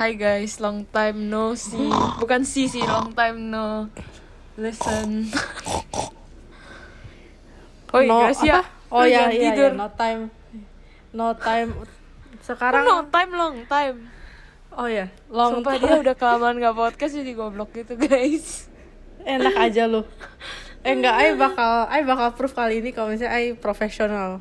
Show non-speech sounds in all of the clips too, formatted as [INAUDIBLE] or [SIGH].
Hai guys, long time no see. Bukan see sih, long time no listen. [LAUGHS] Oh no, Gracia. apa? Oh ya jangan iya, tidur. iya, no time. No time. Sekarang No time, long time. Oh ya, long Sumpah dia [LAUGHS] udah kelamaan gak podcast jadi goblok gitu guys. enak aja lu. Eh enggak, I bakal I bakal proof kali ini kalau misalnya I profesional.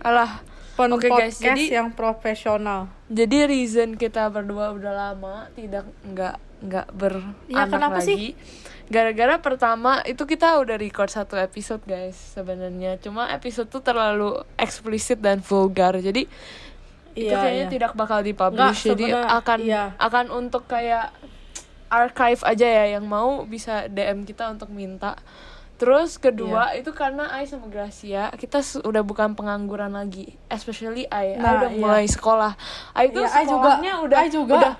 Alah. Pon guys, podcast jadi- yang profesional. Jadi reason kita berdua udah lama tidak nggak nggak beranak Ya, kenapa lagi. Gara-gara pertama itu kita udah record satu episode guys sebenarnya. Cuma episode tuh terlalu eksplisit dan vulgar. Jadi itu Iya, kayaknya iya. tidak bakal Nggak, dipublish. Jadi sebenarnya, akan iya. akan untuk kayak archive aja ya yang mau bisa DM kita untuk minta. Terus kedua Iya. itu karena I sama Gracia kita su- udah bukan pengangguran lagi, especially I. I Nah, udah iya. mulai sekolah. I itu Iya, I juga. sekolahnya udah I juga. udah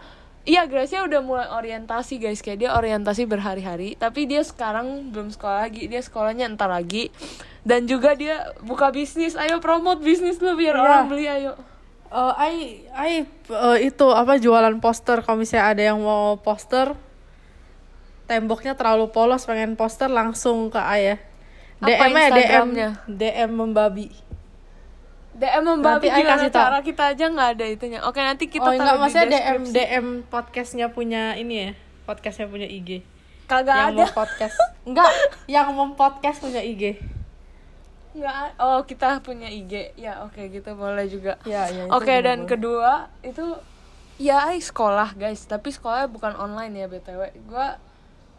Iya, Gracia udah mulai orientasi guys, kayak dia orientasi berhari-hari, tapi dia sekarang belum sekolah lagi, dia sekolahnya entar lagi. Dan juga dia buka bisnis, ayo promote bisnis lu biar Iya. orang beli ayo. Eh, I I eh, itu apa jualan poster kalau misalnya ada yang mau poster temboknya terlalu polos pengen poster langsung ke ya. Apa DM ya DM? DM membabi. DM membabi Nanti gimana kasih tau. cara kita aja nggak ada itunya. Oke, nanti kita oh enggak taruh di maksudnya DM. DM podcastnya punya ini ya podcastnya punya IG Kagak yang ada. mau podcast [LAUGHS] enggak yang mau podcast punya IG Nggak a- Oh, kita punya IG. Ya, oke gitu boleh juga. ya ya Oke, juga dan boleh. kedua itu ya sekolah, guys, tapi sekolahnya bukan online ya BTW. Gua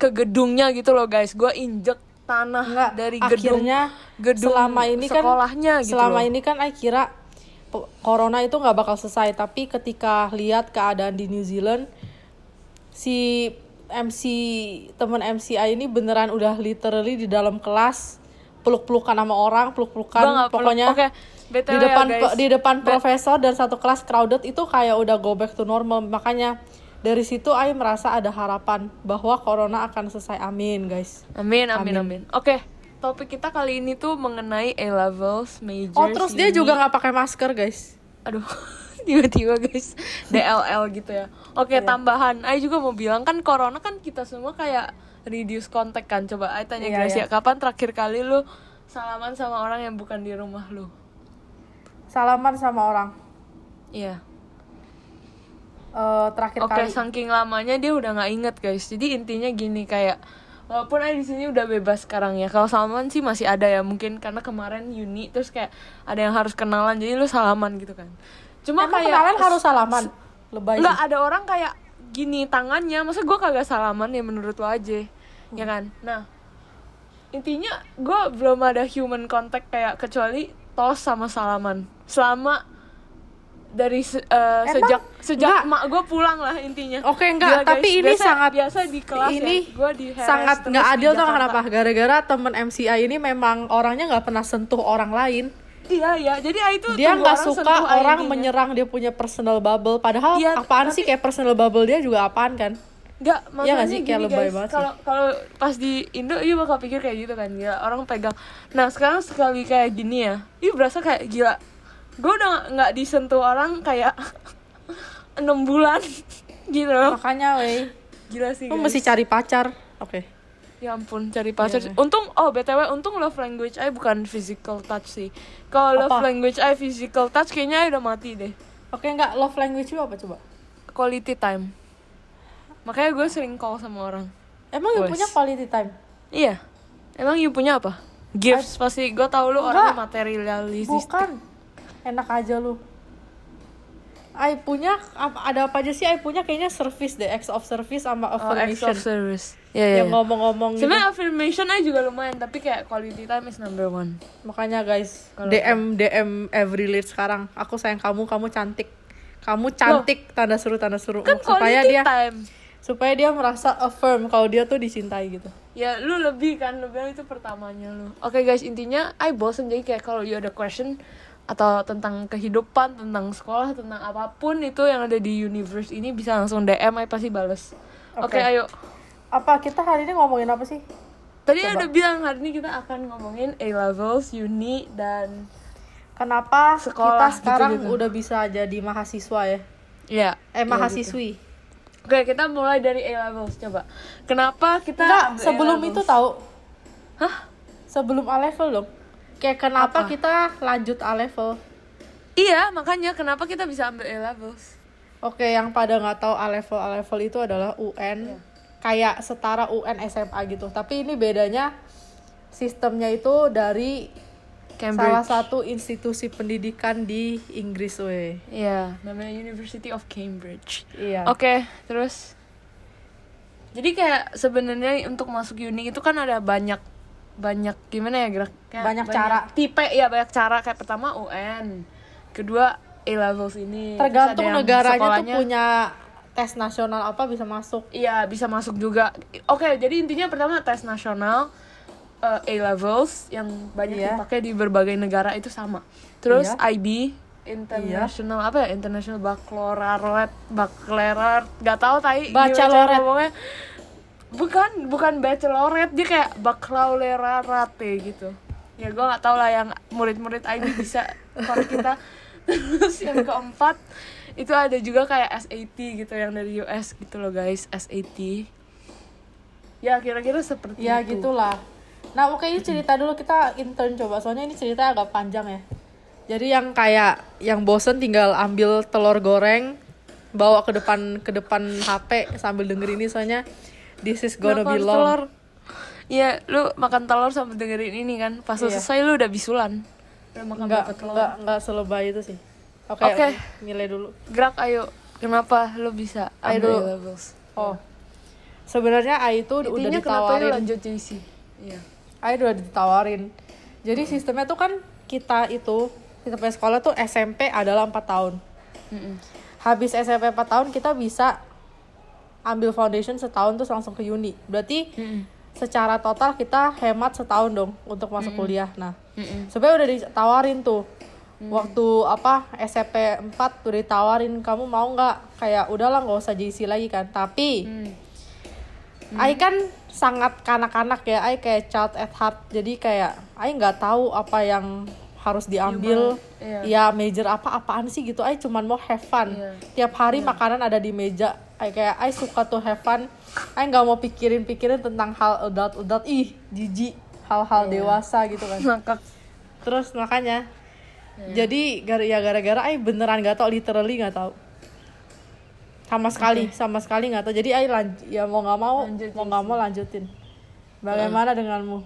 ke gedungnya gitu loh, guys. Gua injek tanah Enggak, dari gedung akhirnya gedung selama ini kan sekolahnya gitu selama loh. ini kan I kira pe- corona itu nggak bakal selesai tapi ketika lihat keadaan di New Zealand si MC temen MCI ini beneran udah literally di dalam kelas peluk-pelukan sama orang peluk-pelukan nggak pokoknya Oke, BTW di depan ya, guys. di depan profesor dan satu kelas crowded itu kayak udah go back to normal makanya dari situ I merasa ada harapan bahwa corona akan selesai amin guys Amin, amin, Amin. amin. Oke, topik kita kali ini tuh mengenai A levels, majors. oh terus dia juga nggak pakai masker guys aduh [LAUGHS] tiba-tiba guys DLL gitu ya oke Iya. tambahan Ai juga mau bilang kan corona kan kita semua kayak reduce kontak kan coba Ai tanya Iya, Gracia iya. kapan terakhir kali lu salaman sama orang yang bukan di rumah lu salaman sama orang iya Eh, terakhir oke kali. saking lamanya dia udah nggak inget guys. Jadi intinya gini kayak walaupun Ai di sini udah bebas sekarang ya kalau salaman sih masih ada ya mungkin karena kemarin Uni terus kayak ada yang harus kenalan jadi lu salaman gitu kan. Cuma emang kayak kenalan harus salaman? lebay. Enggak ada orang kayak gini tangannya, masa gue kagak salaman ya menurut lo aja, ya kan? Nah intinya gue belum ada human contact kayak kecuali tos sama salaman. Selama dari se- eh, Emang? sejak sejak Enggak. mak gue pulang lah intinya. Oke enggak, Gila, guys. tapi ini Biasa- sangat biasa di kelas ini ya, gue di sangat nggak adil tau kenapa? Gara-gara temen MCI ini memang orangnya nggak pernah sentuh orang lain. Iya iya, jadi ah, itu Dia nggak suka orang intinya. menyerang dia punya personal bubble. Padahal Iya, apaan tapi- sih kayak personal bubble dia juga apaan kan? Enggak, Iya maksudnya nggak sih? Kayak lebay banget kalau kalau pas di Indo iya bakal pikir kayak gitu kan, gila orang pegang. Nah sekarang sekali kayak gini ya, iya berasa kayak gila. Gue udah nggak- disentuh orang kayak [LAUGHS] enam bulan [LAUGHS] gitu. Makanya weh, Gila sih guys. mesti cari pacar. Oke. Ya ampun, cari pacar. Iya, Untung, oh btw, untung love language I bukan physical touch sih. Kalau love language I physical touch kayaknya I udah mati deh. Oke nggak love language lu apa coba? Quality time. Makanya gue sering call sama orang. Emang lu Wes. punya quality time? Iya. Emang you punya apa? Gifts pasti gue tau lu Enggak. orangnya materialistis. Bukan. Enak aja lu. I punya apa- ada apa aja sih? I punya kayaknya service deh, acts of service sama Oh, acts affirmation. of service. Iya, iya. yang ngomong-ngomong gitu. Sebenarnya affirmation aja juga lumayan, tapi kayak quality time is number one. Makanya guys, Kalau- DM DM every lead sekarang. Aku sayang kamu, kamu cantik. Kamu cantik tanda seru tanda seru Kan supaya quality dia time. supaya dia merasa affirm kalau dia tuh dicintai gitu. Ya, lu lebih kan, bilang itu pertamanya lu. Oke guys, intinya I bosen jadi kayak kalau you ada question atau tentang kehidupan, tentang sekolah, tentang apa pun itu yang ada di universe ini bisa langsung DM, I pasti bales. Oke, Oke. ayo. Apa kita hari ini ngomongin apa sih? Tadi Coba. ada bilang hari ini kita akan ngomongin A levels, uni dan Kenapa Sekolah, kita sekarang gitu-gitu. udah bisa jadi mahasiswa ya? ya Eh ya mahasiswi. Oke, kita mulai dari A levels coba. Kenapa kita Enggak, sebelum A-levels? itu tahu. Hah? Sebelum A level dong. Kayak kenapa Apa? kita lanjut A level? Iya, makanya kenapa kita bisa ambil A levels? Oke, yang pada nggak tahu A level A level itu adalah UN. Iya. Kayak setara UN SMA gitu. Tapi ini bedanya sistemnya itu dari Cambridge. salah satu institusi pendidikan di Inggris we. Iya, namanya University of Cambridge. Iya. Oke, terus jadi kayak sebenarnya untuk masuk uni itu kan ada banyak banyak gimana ya gerak Kayak Banyak cara. tipe ya banyak cara kayak pertama UN kedua A levels ini Tergantung negaranya tuh punya tes nasional apa bisa masuk. Iya bisa masuk juga. Oke jadi intinya pertama tes nasional eh, A levels yang banyak Iya. dipakai di berbagai negara itu sama. Terus Iya. IB International apa ya International Baccalaureate Baccalaureate nggak tahu tai Baccalaureate. ngomongnya. Bukan bukan bachelorette dia kayak baccalaureate gitu. Ya gue nggak tahu lah yang murid-murid IB bisa korek kita. [LAUGHS] Terus yang keempat itu ada juga kayak SAT gitu yang dari US gitu loh guys SAT ya kira-kira seperti Ya itu. gitulah. Nah oke ini cerita dulu. Kita intern coba. Soalnya ini cerita agak panjang ya. Jadi yang kayak yang bosen tinggal ambil telur goreng bawa ke depan ke depan HP sambil denger ini. Soalnya this is gonna Makan be long. telur Iya, lu makan telur sambil dengerin ini kan. Pas lu Iya. selesai lu udah bisulan. Udah makan Enggak telur. enggak enggak selebay itu sih. Oke, Oke. nilai dulu. Gerak ayo. Kenapa lu bisa. A-levels? Oh. Sebenarnya A itu udah Intinya kenapa lu ditawarin. lanjut JC? Iya. A udah ditawarin. Jadi sistemnya tuh kan kita itu kita punya sekolah tuh SMP adalah 4 tahun. Mm-mm. habis SMP 4 tahun kita bisa ambil foundation setahun terus langsung ke uni. Berarti Mm-mm. secara total kita hemat setahun dong untuk masuk kuliah. Nah, Mm-mm. sebenarnya udah ditawarin tuh. Waktu apa SMP 4 udah ditawarin kamu mau nggak kayak udahlah nggak usah JC lagi kan. Tapi Mm. Ai kan sangat kanak-kanak ya, Ai kayak child at heart. Jadi kayak Ai nggak tahu apa yang harus diambil. Human, iya. Ya major apa apaan sih gitu. Ai cuman mau have fun. Iya. Tiap hari makanan ada di meja. Ai kayak Ai suka tuh have fun. Ai nggak mau pikirin-pikirin tentang hal adult-adult. Ih, jijik. Hal-hal Iya. dewasa gitu kan. Ngakak. Terus makanya Iya. jadi gara ya gara-gara Ai beneran nggak tahu literally nggak tahu sama sekali sama sekali nggak tahu jadi Ai lanj- ya mau nggak mau Lanjut, mau nggak mau lanjutin bagaimana denganmu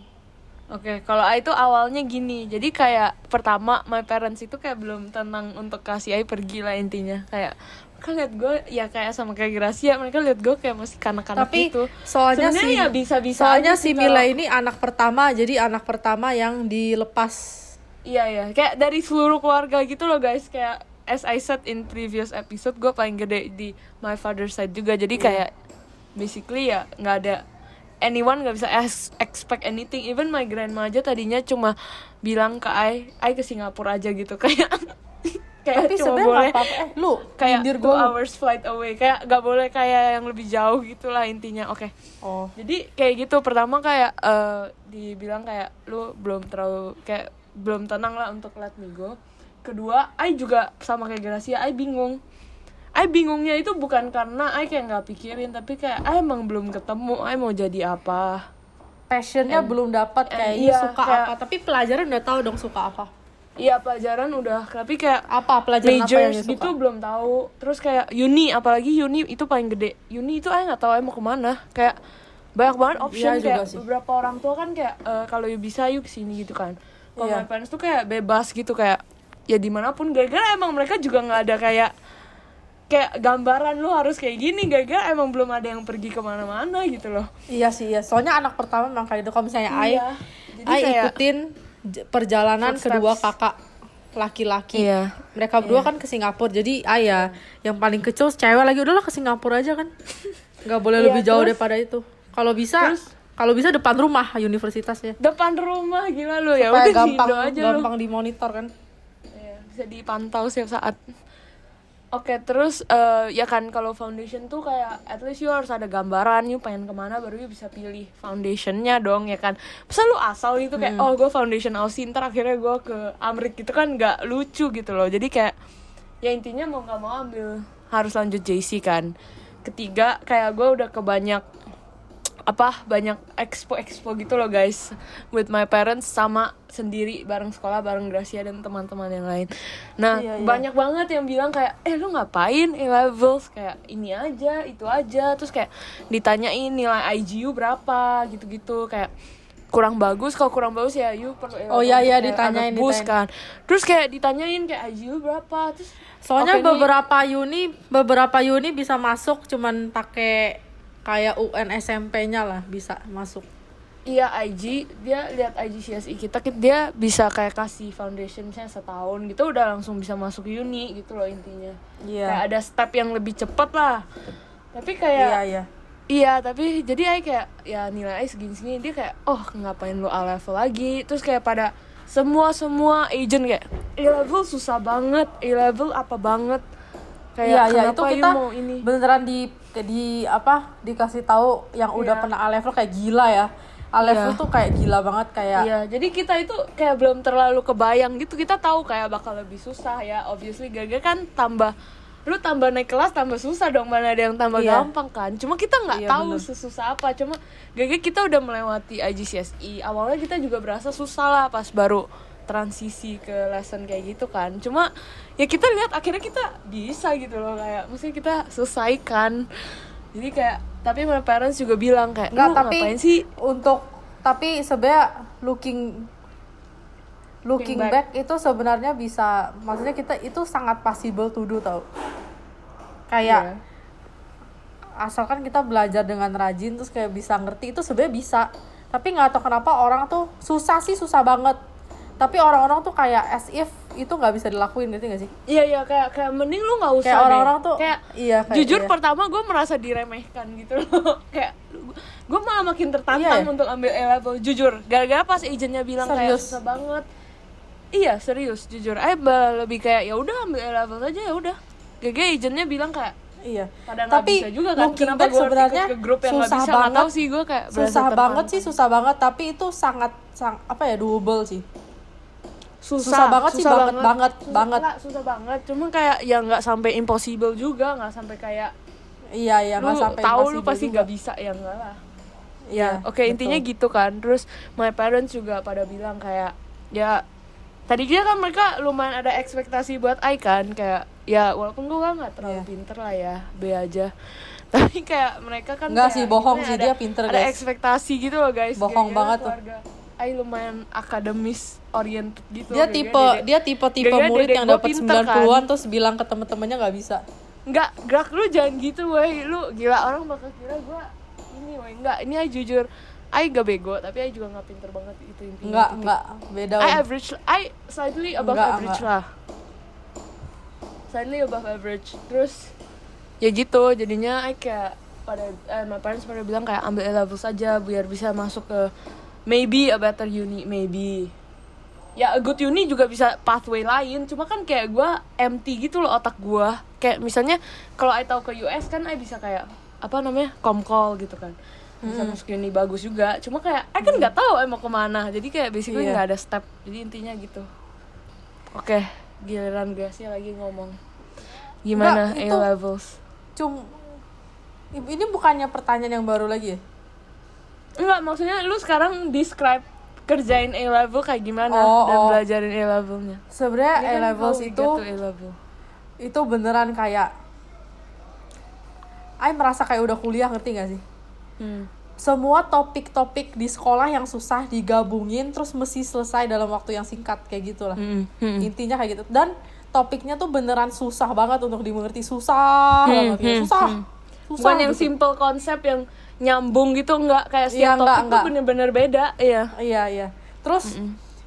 Oke, kalau A itu awalnya gini. Jadi kayak pertama my parents itu kayak belum tenang untuk kasih Ai pergi lah intinya. Kayak mereka lihat gue ya kayak sama kayak Gracia, mereka lihat gue kayak masih kanak-kanak tapi gitu. soalnya si Sebenarnya ya bisa-bisa soalnya si sih Mila kalau- ini anak pertama jadi anak pertama yang dilepas Iya ya, kayak dari seluruh keluarga gitu loh guys, kayak as I said in previous episode, gue paling gede di my father's side juga. Jadi Iya. kayak basically ya nggak ada anyone nggak bisa ex- expect anything. Even my grandma aja tadinya cuma bilang ke I, I ke Singapura aja gitu [LAUGHS] kayak kayak tapi cuma boleh eh lu kayak two lu. hours flight away kayak nggak boleh kayak yang lebih jauh gitulah intinya. Oke. oh Jadi kayak gitu pertama kayak eh, dibilang kayak lu belum terlalu kayak belum tenang lah untuk let me go. Kedua, I juga sama kayak Gracia, I bingung. I bingungnya itu bukan karena I kayak nggak pikirin, tapi kayak I emang belum ketemu, I mau jadi apa. passionnya belum dapat kayaknya iya, suka kayak- apa tapi pelajaran udah tahu dong suka apa Iya pelajaran udah, tapi kayak apa pelajaran apa yang majors dia suka gitu belum tahu. Terus kayak uni, apalagi uni itu paling gede. Uni itu I nggak tahu I mau ke mana. Kayak banyak banget option Iya juga kayak sih. beberapa orang tua kan kayak eh, kalau you bisa yuk ke sini gitu kan. Kalau Iya. my parents tuh kayak bebas gitu kayak ya di mana pun gara-gara emang mereka juga nggak ada kayak kayak gambaran lu harus kayak gini gara-gara emang belum ada yang pergi ke mana-mana gitu loh Iya sih iya. Soalnya anak pertama memang kayak itu kalau misalnya Ai, Iya. Jadi Ai kayak- ikutin perjalanan Footsteps. kedua kakak laki-laki. Iya. Mereka berdua kan ke Singapura. Jadi Ai ya yang paling kecil cewek lagi udahlah ke Singapura aja kan. Nggak boleh Iya, lebih jauh terus- daripada itu. Kalau bisa Terus- kalau bisa depan rumah universitasnya. depan rumah gila lu ya udah gampang aja gampang dimonitor kan. Iya, bisa dipantau setiap saat. Oke, terus eh, ya kan kalau foundation tuh kayak at least you harus ada gambaran, you pengen ke mana baru you bisa pilih foundationnya dong ya kan. Masa lu asal gitu kayak oh gue foundation Aussie ntar akhirnya gue ke Amrik gitu kan nggak lucu gitu loh. Jadi kayak ya intinya mau nggak mau ambil harus lanjut JC kan. ketiga kayak gue udah ke banyak apa banyak expo expo gitu loh guys. With my parents sama sendiri bareng sekolah bareng Gracia dan teman-teman yang lain. Nah Iya, iya. banyak banget yang bilang kayak eh lu ngapain A levels? Kayak ini aja itu aja. Terus kayak ditanyain nilai IGU berapa gitu-gitu. Kayak kurang bagus kalau kurang bagus ya you perlu Oh, iya, iya, ditanyain, ditanyain. kan. Terus kayak ditanyain kayak IGU berapa? Terus Soalnya nih- beberapa uni beberapa uni bisa masuk cuman pakai kayak UN SMP-nya lah bisa masuk. Iya IG dia lihat IG CSI kita kit- dia bisa kayak kasih foundation misalnya setahun gitu udah langsung bisa masuk uni gitu loh intinya Iya. kayak ada step yang lebih cepat lah tapi kayak Iya, iya. iya tapi jadi Ai kayak ya nilai Ai segini segini dia kayak oh ngapain lo A level lagi terus kayak pada semua semua agent kayak A level susah banget A level apa banget kayak Iya, iya itu kita mau ini beneran di di apa dikasih tahu yang udah Iya. pernah A level kayak gila ya. A level Iya. tuh kayak gila banget kayak Iya, jadi kita itu kayak belum terlalu kebayang gitu. Kita tahu kayak bakal lebih susah ya. Obviously Gaga kan tambah lu tambah naik kelas tambah susah dong mana ada yang tambah Iya. gampang kan cuma kita nggak Iya, tahu bener. sesusah apa cuma Gaga kita udah melewati IGCSE awalnya kita juga berasa susah lah pas baru transisi ke lesson kayak gitu kan cuma ya kita lihat akhirnya kita bisa gitu loh kayak maksudnya kita selesaikan. Jadi kayak tapi my parents juga bilang kayak Nggak, tapi ngapain sih? untuk tapi sebenarnya looking looking Looking back. itu sebenarnya bisa maksudnya kita itu sangat possible to do tau. Kayak Iya. asalkan kita belajar dengan rajin terus kayak bisa ngerti itu sebenarnya bisa. Tapi nggak tahu kenapa orang tuh susah sih susah banget tapi orang-orang tuh kayak as if itu nggak bisa dilakuin gitu gak sih? Iya iya kayak kayak mending lu nggak usah Kayak orang-orang tuh- kayak iya, kayak jujur iya. pertama gue merasa diremehkan gitu loh. [LAUGHS] Kayak gue malah makin tertantang Iya ya? untuk ambil A level. Jujur gara-gara pas agentnya bilang kayak Serius? susah banget. Iya serius jujur. Eh lebih kayak ya udah ambil A level aja ya udah. GG agentnya bilang kayak iya. Pada nggak tapi bisa juga kan. kenapa back gue sebenarnya ke grup yang nggak susah bisa? Nggak banget tahu sih gue kayak susah banget sih susah banget. Tapi itu sangat sang apa ya doable sih susah, susah banget sih, banget, banget, Susah- banget. nggak, susah banget cuma kayak ya nggak sampai impossible juga nggak sampai kayak iya iya lu nggak sampai tahu lu pasti nggak bisa ya enggak lah iya oke intinya betul. gitu kan terus my parents juga pada bilang kayak ya tadinya kan mereka lumayan ada ekspektasi buat I kan kayak ya walaupun gue nggak terlalu Iya. pinter lah ya B aja [LAUGHS] tapi kayak mereka kan Nggak sih, bohong sih, ya, dia ada- pinter, ada guys. ekspektasi gitu loh guys Bohong Gara-gara banget tuh. Keluarga I lumayan akademis oriented gitu. Dia tipe dedek- dia tipe tipe murid yang gua dapat pinter 90-an kan. terus bilang ke temen-temennya nggak bisa. Enggak, gerak lu jangan gitu woi. Lu gila orang bakal kira gue ini woi. Enggak, ini I jujur I gak bego, tapi I juga gak pinter banget itu intinya. Nggak Tapi nggak beda I Wan. average, I slightly above Enggak, average enggak. lah. Slightly above average. Terus ya gitu jadinya I kayak pada eh, my parents pada bilang kayak ambil A level saja biar bisa masuk ke maybe a better uni maybe. Ya a good uni juga bisa pathway lain. Cuma kan kayak gua empty gitu loh otak gua. Kayak misalnya kalau I tahu ke US kan I bisa kayak apa namanya komkol gitu kan. Bisa masuk uni bagus juga. Cuma kayak I kan nggak tahu I mau ke mana. Jadi kayak basically Iya. nggak ada step. Jadi intinya gitu. Oke giliran gue sih lagi ngomong. Gimana Nggak, A levels? cum ini bukannya pertanyaan yang baru lagi ya Enggak, maksudnya lu sekarang describe kerjain A level kayak gimana Oh, dan oh. belajarin A levelnya. sebenarnya A kan levels we itu A level. itu beneran kayak I merasa kayak udah kuliah ngerti gak sih Hmm. semua topik-topik di sekolah yang susah digabungin terus mesti selesai dalam waktu yang singkat kayak gitulah Hmm. Hmm. intinya kayak gitu dan topiknya tuh beneran susah banget untuk dimengerti susah Hmm, banget hmm, susah hmm. susah Bukan yang gitu. simple konsep yang nyambung gitu enggak kayak Iya, setiap enggak, topik enggak. tuh bener-bener beda. Iya. iya iya terus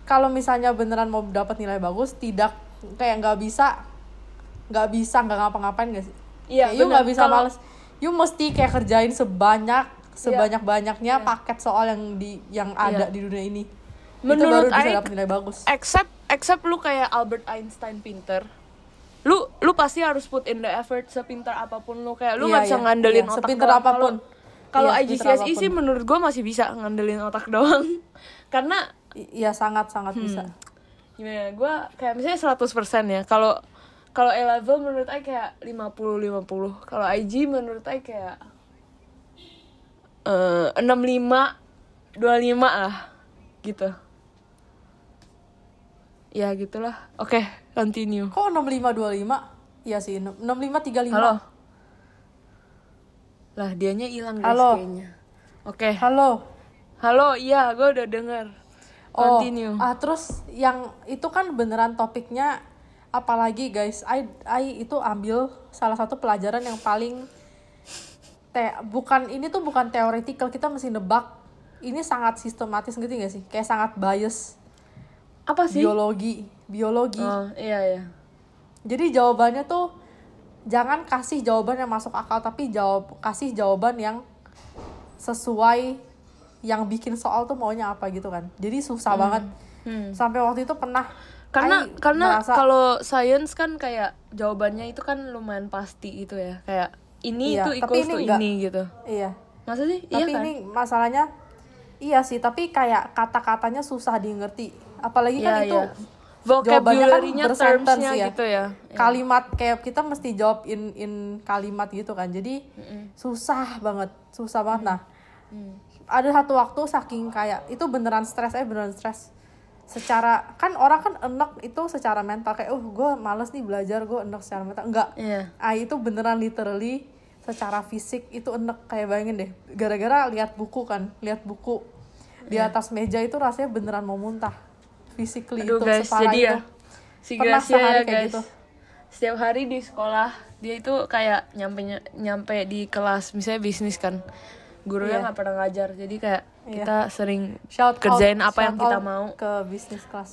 kalau misalnya beneran mau dapat nilai bagus tidak kayak nggak bisa nggak bisa nggak ngapa-ngapain gak sih Iya, you nggak bisa Kalau- males you mesti kayak kerjain sebanyak sebanyak banyaknya Iya. paket soal yang di yang ada di dunia ini Menurut itu baru bisa dapat nilai bagus Except except lu kayak Albert Einstein pinter. Lu lu pasti harus put in the effort sepintar apa pun lu kayak lu Iya, nggak bisa iya, ngandelin iya, otak sepintar doang. apa pun. Kalau- Iya, IGCSE sih menurut gua masih bisa ngandelin otak doang. [LAUGHS] Karena iya sangat sangat bisa. Gimana gue kayak misalnya 100% ya kalau kalau A level menurut Ai kayak 50 50 kalau IG menurut Ai kayak eh 65 25 lah gitu. Ya gitulah. Oke continue. Kok 6525? Iya sih, 6535. halo lah dianya hilang guys Halo. kayaknya oke Halo. halo iya gue udah denger Oh, continue ah terus yang itu kan beneran topiknya apalagi guys, I, I itu ambil salah satu pelajaran yang paling te bukan ini tuh bukan teoretikal kita mesti nebak. Ini sangat sistematis gitu gak sih? Kayak sangat bias apa sih biologi, biologi. oh iya iya Jadi jawabannya tuh jangan kasih jawaban yang masuk akal tapi jawab kasih jawaban yang sesuai yang bikin soal tuh maunya apa gitu kan. Jadi susah banget. hmm. Sampai waktu itu pernah karena Ai karena merasa- kalau science kan kayak jawabannya itu kan lumayan pasti gitu ya kayak ini Iya, itu equals ini to enggak. ini gitu iya. masa sih iya Tapi kan ini masalahnya iya sih, tapi kayak kata-katanya susah di ngerti. Apalagi kan Iya, itu iya. Vocabulary-nya bersentence terms-nya ya. gitu ya. Kalimat kayak kita mesti jawab in in kalimat gitu kan. Jadi susah banget, susah banget. Nah, Hmm. ada satu waktu saking kayak itu beneran stres eh beneran stres. Secara kan orang kan enek itu secara mental. Kayak oh gue males nih belajar gue enek secara mental. Enggak. Iya. Ah itu beneran literally secara fisik itu enek. Kayak bayangin deh gara-gara lihat buku kan lihat buku di Iya. atas meja itu rasanya beneran mau muntah physically aduh itu guys separah jadi itu ya si Pernah Gracia sehari ya kayak guys gitu. setiap hari di sekolah dia itu kayak nyampe nyampe di kelas misalnya bisnis kan gurunya Iya. nggak pernah ngajar jadi kayak Iya. kita sering Shout out- kerjain apa yang shout kita out mau ke bisnis kelas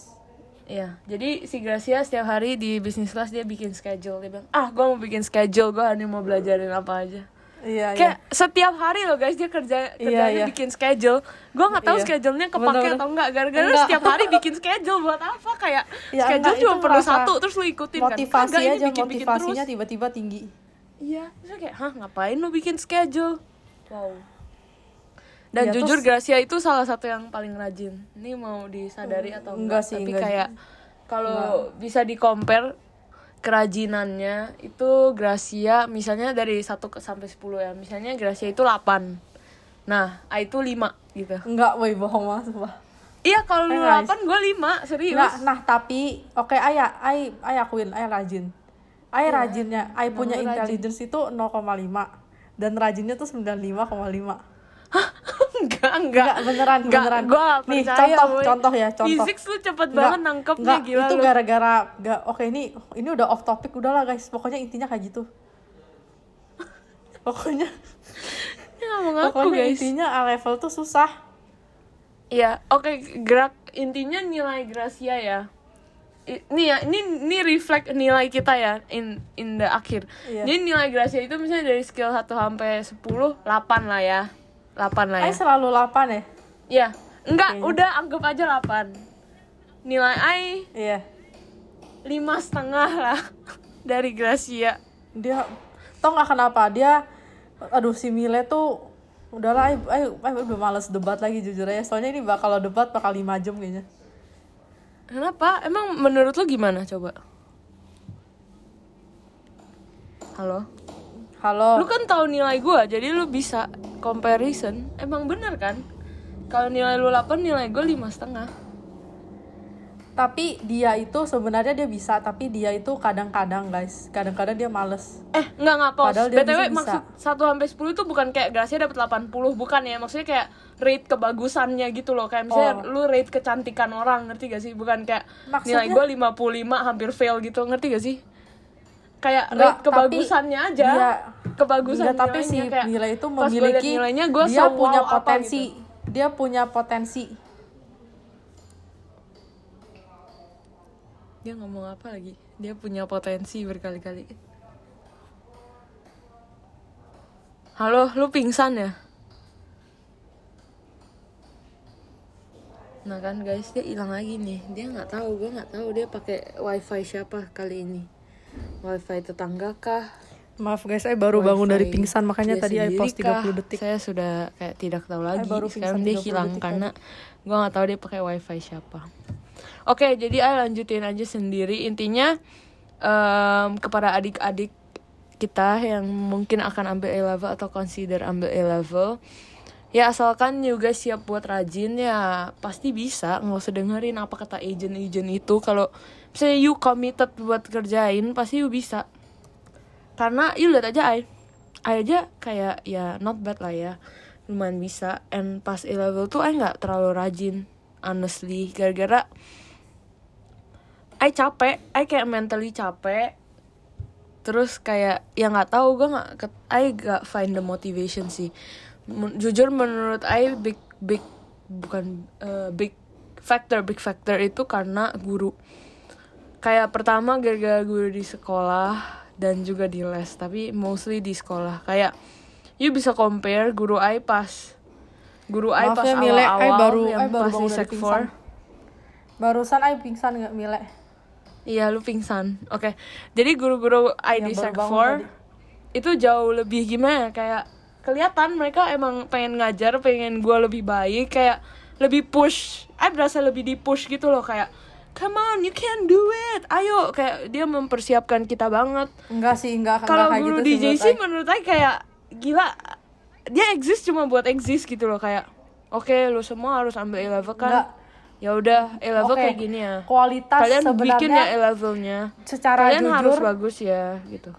Iya, jadi si Gracia setiap hari di bisnis kelas dia bikin schedule. Dia bilang, ah gue mau bikin schedule, gue hanya mau belajarin apa aja. Iya iya Kayak setiap hari loh guys dia kerja kerjanya iya. bikin schedule. Gue nggak tahu Iya. schedule-nya kepake Bener-bener. atau enggak. Gara-gara setiap hari bikin schedule buat apa? Kayak Ya, schedule enggak, cuma perlu satu terus lu ikutin kan. motivasi Kagak, ini aja bikin-bikin motivasinya tiba-tiba tinggi Iya, terus kayak, hah ngapain lu bikin schedule? Wow. Dan Iya, jujur terus- Gracia itu salah satu yang paling rajin. Ini mau disadari atau Enggak enggak? sih, Tapi enggak. kayak kalau bisa di compare kerajinannya itu Gracia misalnya dari 1 ke sampai 10 ya. Misalnya Gracia itu 8. Nah, A itu 5 gitu. enggak woi bohong banget sumpah Iya, kalau lu guys. 8 gue 5, serius. Nah, nah tapi oke ayah, ay, ay akuin, ay rajin. Ay rajinnya, ay punya lu rajin. intelligence itu 0,5 dan rajinnya tuh 95,5. [LAUGHS] enggak, enggak. Enggak beneran Enggak, beneran. gua gak Nih contoh woy. contoh ya contoh. Fisik lu cepet Enggak, banget nangkepnya enggak, gila itu gara-gara enggak oke ini ini udah off topic udahlah guys. Pokoknya intinya kayak gitu. [LAUGHS] Pokoknya mau ngaku pokoknya guys. intinya A level tuh susah. Iya, oke gerak intinya nilai Gracia ya. Ini ya, ini ini reflect nilai kita ya in in the akhir. Iya. Jadi nilai Gracia itu misalnya dari skill 1 sampai 10, 8 lah ya. 8 lah Ay ya. selalu 8 ya. Iya. Enggak, Kayaknya. udah anggap aja 8. Nilai I Iya. lima setengah lah [LAUGHS] dari Gracia. Dia tau nggak kenapa dia aduh si Mile tuh udahlah ay, ay, ay, udah males debat lagi jujur aja soalnya ini bakal debat bakal 5 jam kayaknya Kenapa? Emang menurut lu gimana coba? Halo? Halo Lu kan tahu nilai gua, jadi lu bisa comparison. Emang bener kan? Kalau nilai lu 8, nilai gua lima setengah. tapi dia itu sebenarnya dia bisa tapi dia itu kadang-kadang guys kadang-kadang dia males Eh, enggak enggak pos. Padahal dia BTW bisa-bisa. maksud 1 sampai 10 itu bukan kayak Gracia dapat 80, bukan ya. Maksudnya kayak rate kebagusannya gitu loh. Kayak misalnya Oh. lu rate kecantikan orang, ngerti gak sih? Bukan kayak Maksudnya- nilai gua 55 hampir fail gitu, ngerti gak sih? Kayak Enggak, rate kebagusannya tapi aja. dia- kebagusan Enggak, tapi si kayak nilai itu memiliki nilainya gua dia punya potensi gitu. dia punya potensi Dia ngomong apa lagi? Dia punya potensi berkali-kali. Halo, lu pingsan ya? Nah kan guys, dia hilang lagi nih. Dia nggak tahu, gue nggak tahu dia pakai wifi siapa kali ini. Wifi tetangga kah? maaf guys saya baru bangun dari Wifi pingsan makanya dia tadi sendiri post 30 kah? detik Saya sudah kayak tidak tahu lagi. baru Sekarang pingsan dia 30 hilang detik karena gue nggak tahu dia pakai wifi siapa. Oke, jadi I lanjutin aja sendiri. Intinya em, kepada adik-adik kita yang mungkin akan ambil A level atau consider ambil A level ya asalkan juga siap buat rajin ya pasti bisa nggak usah dengerin apa kata agent-agent itu kalau misalnya you committed buat kerjain pasti you bisa. Karena you lihat aja I. I aja kayak ya not bad lah ya. Lumayan bisa. And pas A level tuh I nggak terlalu rajin honestly. Gara-gara I capek. I kayak mentally capek. Terus kayak ya nggak tahu gue nggak I gak find the motivation sih. Jujur menurut I big big bukan eh, big factor big factor itu karena guru kayak pertama gara-gara guru di sekolah dan juga di les tapi mostly di sekolah kayak you bisa compare guru I pas guru I Maaf pas ya, I awal-awal baru- yang I baru pas di sec pingsan. 4 Barusan ay pingsan nggak Mile? Iya lu pingsan. Oke. Jadi guru-guru Yang baru Sec bangun 4 itu jauh lebih gimana ya, kayak kelihatan mereka emang pengen ngajar, pengen gua lebih baik, kayak lebih push. I berasa lebih di push gitu loh kayak come on you can do it. Ayo kayak dia mempersiapkan kita banget. Enggak sih, enggak Kalau guru gitu di sih menurut JC ay. menurut saya kayak gila dia exist cuma buat exist gitu loh kayak oke lu semua harus ambil A level kan. Enggak. Ya udah A level Oke, kayak gini ya. Kualitas Kalian bikin ya A levelnya secara kalian jujur harus bagus ya gitu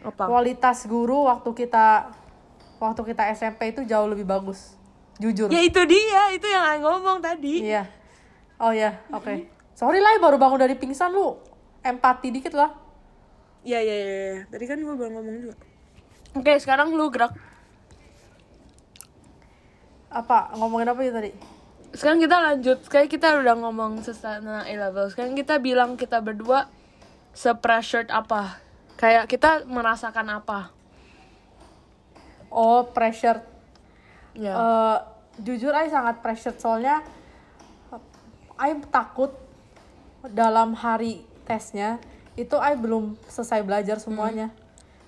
apa kualitas guru waktu kita waktu kita SMP itu jauh lebih bagus. Jujur. ya itu dia itu yang ngomong tadi Iya. Oh ya, oke. Sorry lah, baru bangun dari pingsan lu. Empati dikit lah. ya ya ya, ya. tadi kan gue baru ngomong juga oke sekarang lu gerak Apa ngomongin apa ya tadi? sekarang kita lanjut kayak kita udah ngomong tentang A level sekarang kita bilang kita berdua se-pressured apa kayak kita merasakan apa Oh, pressure. ya Eh, jujur ay sangat pressure soalnya ay takut dalam hari tesnya itu ay belum selesai belajar semuanya.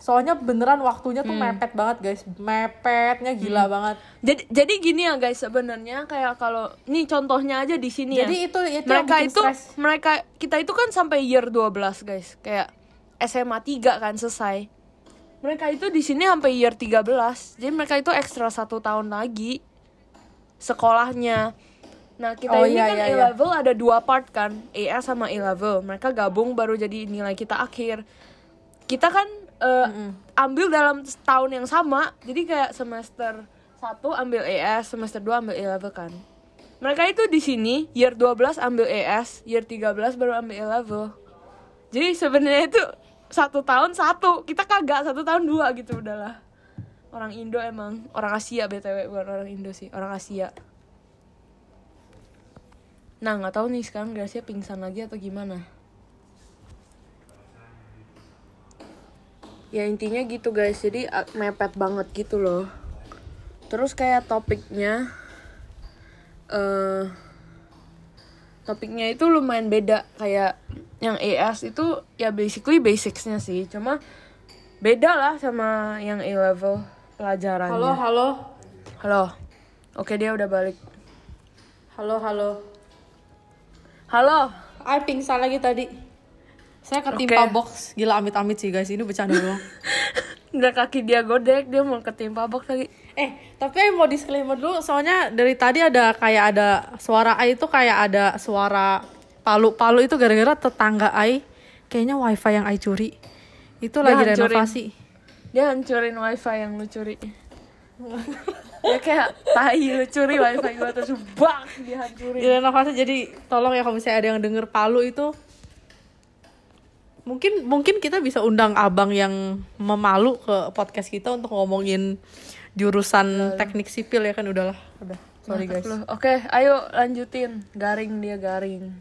Soalnya beneran waktunya tuh mepet banget guys, mepetnya gila banget. jadi jadi gini ya guys sebenarnya kayak kalau nih contohnya aja di sini ya. Jadi itu itu yang mereka itu stres. mereka kita itu kan sampai year 12 guys. Kayak SMA 3 kan selesai. Mereka itu di sini sampai year 13 jadi mereka itu ekstra satu tahun lagi sekolahnya nah kita Oh, ini iya, kan iya, iya. level ada dua part kan AS sama A level mereka gabung baru jadi nilai kita akhir kita kan eh, ambil dalam tahun yang sama jadi kayak semester 1 ambil AS semester 2 ambil A level kan mereka itu di sini year 12 ambil AS, year 13 baru ambil A level. Jadi sebenarnya itu satu tahun satu, kita kagak satu tahun dua gitu udahlah. Orang Indo emang orang Asia btw bukan orang Indo sih, orang Asia. Nah nggak tahu nih sekarang Gracia pingsan lagi atau gimana? Ya intinya gitu guys, jadi uh, mepet banget gitu loh. Terus kayak topiknya eh topiknya itu lumayan beda kayak yang ES itu ya basically basicsnya sih cuma beda lah sama yang A level pelajarannya Halo, halo. halo oke dia udah balik Halo, halo. Halo Ay pingsan lagi tadi. Saya ketimpa Oke. box. Gila amit-amit sih guys, ini bercanda doang. [LAUGHS] udah kaki dia godek dia mau ketimpa box lagi Eh, tapi mau disclaimer dulu soalnya dari tadi ada kayak ada suara Ai itu kayak ada suara palu-palu itu gara-gara tetangga Ai kayaknya wifi yang Ai curi. Itu Dia lagi hancurin. renovasi. dia hancurin wifi yang lu curi [LAUGHS] ya kayak tai lu curi wifi gua terus bang dia hancurin Direnovasi jadi tolong ya kalau misalnya ada yang denger palu itu mungkin mungkin kita bisa undang abang yang memalu ke podcast kita untuk ngomongin jurusan teknik sipil ya kan udahlah udah sorry guys Loh, Oke, ayo lanjutin. Garing dia garing.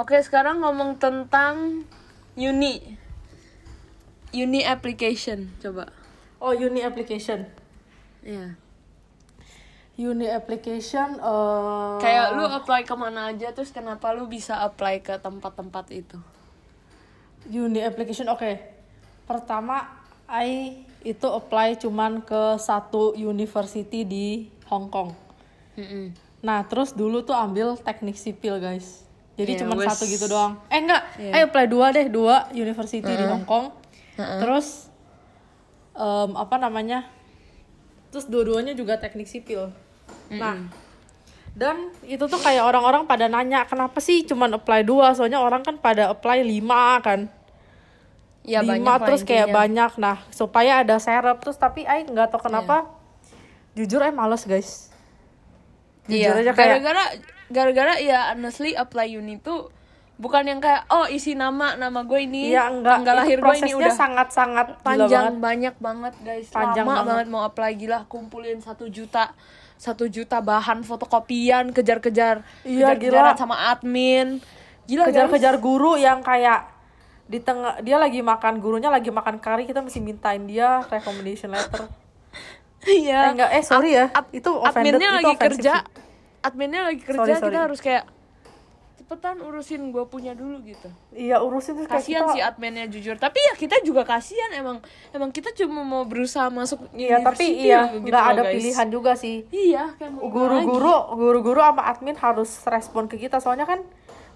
Oke, sekarang ngomong tentang uni. Uni application, coba. Oh uni application Iya. uni application eh Kayak lu apply ke mana aja, terus kenapa lu bisa apply ke tempat-tempat itu? uni application oke pertama I itu apply cuman ke satu university di Hong Kong Mm-mm. Nah, terus dulu tuh ambil teknik sipil, guys. Jadi Iya, cuma satu gitu doang. Eh enggak, Iya. ayo apply dua deh, dua university di Hong Kong. Terus em, apa namanya? Terus dua-duanya juga teknik sipil. Nah, dan itu tuh kayak orang-orang pada nanya kenapa sih cuman apply dua? Soalnya orang kan pada apply lima kan. ya banyak lima lah terus kayak intinya. banyak nah supaya ada serep terus tapi ay nggak tahu kenapa jujur ay males guys jujur Iya, aja kayak gara-gara gara-gara ya honestly apply uni tuh bukan yang kayak oh isi nama nama gue ini Iya enggak. tanggal itu lahir gue ini. udah. sangat-sangat gila panjang banget. banyak banget guys. Panjang lama banget. banget. mau apply gila. Kumpulin satu juta satu juta bahan fotokopian kejar-kejar Iya, kejar-kejaran gila. sama admin. Gila kejar-kejar guru yang kayak di tengah dia lagi makan gurunya lagi makan kari kita mesti mintain dia recommendation letter. [LAUGHS] Iya. Eh enggak. Eh sorry ya. Ad- itu offended. Adminnya itu lagi offensive kerja. adminnya lagi kerja Sorry, sorry. kita harus kayak cepetan urusin gue punya dulu gitu. Iya urusin terus kayak kasihan kita sih adminnya jujur. Tapi ya kita juga kasihan emang emang kita cuma mau berusaha masuk iya tapi iya gitu nggak ada guys. pilihan juga sih. Iya guru-guru guru-guru sama admin harus respon ke kita. Soalnya kan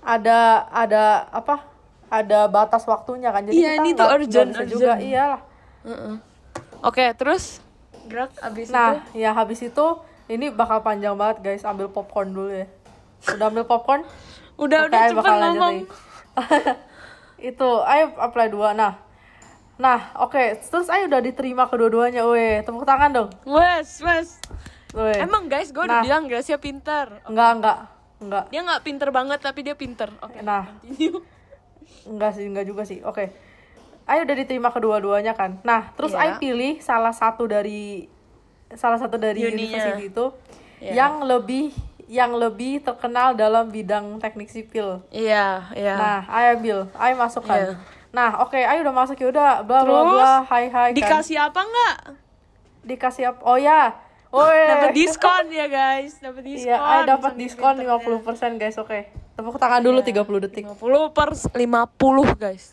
ada ada apa ada batas waktunya kan. Jadi Iya, kita ini tuh urgent, bisa juga urgent. iyalah. Heeh. oke terus? Gerak abis nah itu? ya habis itu ini bakal panjang banget guys. Ambil popcorn dulu ya. Udah ambil popcorn udah Oke, udah cepet ngomong [LAUGHS] itu ayo apply dua nah nah oke terus ayo udah diterima kedua-duanya weh tepuk tangan dong wes wes weh emang guys gue udah Nah. bilang Gracia pinter enggak enggak enggak dia nggak pinter banget tapi dia pinter oke Nah. continue. Enggak sih, enggak juga sih. Oke. Ayo udah diterima kedua-duanya kan. Nah, terus. Ayo pilih salah satu dari salah satu dari Uninya. university itu Iya. yang lebih yang lebih terkenal dalam bidang teknik sipil. iya iya Nah, Ayo ambil, Ayo masukkan. Iya. Nah, oke, Ayo udah masuk ya udah bla bla bla, hai hai kan. dikasih apa nggak Dikasih apa? Oh ya. Oh [LAUGHS] dapat diskon ya guys dapat diskon Iya, Ayo dapat diskon pinternya. 50% guys, oke. Tepuk tangan dulu Iya. 30 detik. 50 per 50 guys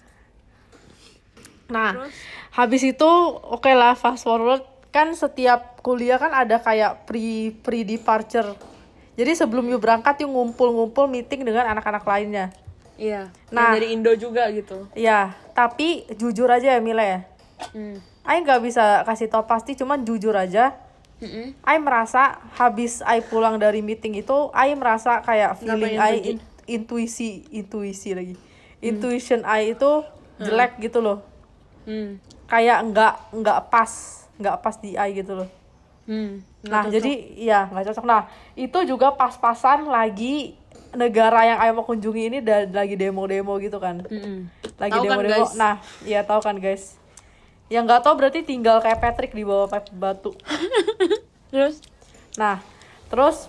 Nah, Terus? habis itu oke lah fast forward kan setiap kuliah kan ada kayak pre pre departure. Jadi sebelum you berangkat you ngumpul-ngumpul meeting dengan anak-anak lainnya. iya Nah. dari Indo juga gitu Ya, tapi jujur aja ya Mila ya. hmm. Ai nggak bisa kasih tau pasti, cuman jujur aja. Mm-mm. Ai merasa habis Ai pulang dari meeting itu, Ai merasa kayak feeling pergi. in- intuisi, intuisi lagi. Intuition Ai itu jelek gitu loh. Hmm. Kayak nggak nggak pas, nggak pas di Ai gitu loh. Hmm. Nah, jadi iya nggak cocok. Nah, itu juga pas-pasan lagi negara yang Ayo mau kunjungi ini da- lagi demo-demo gitu kan. Mm-mm. Lagi kan, demo-demo. guys? nah, iya tahu kan guys. Yang nggak tahu berarti tinggal kayak Patrick di bawah batu. [LAUGHS] Terus? Nah, terus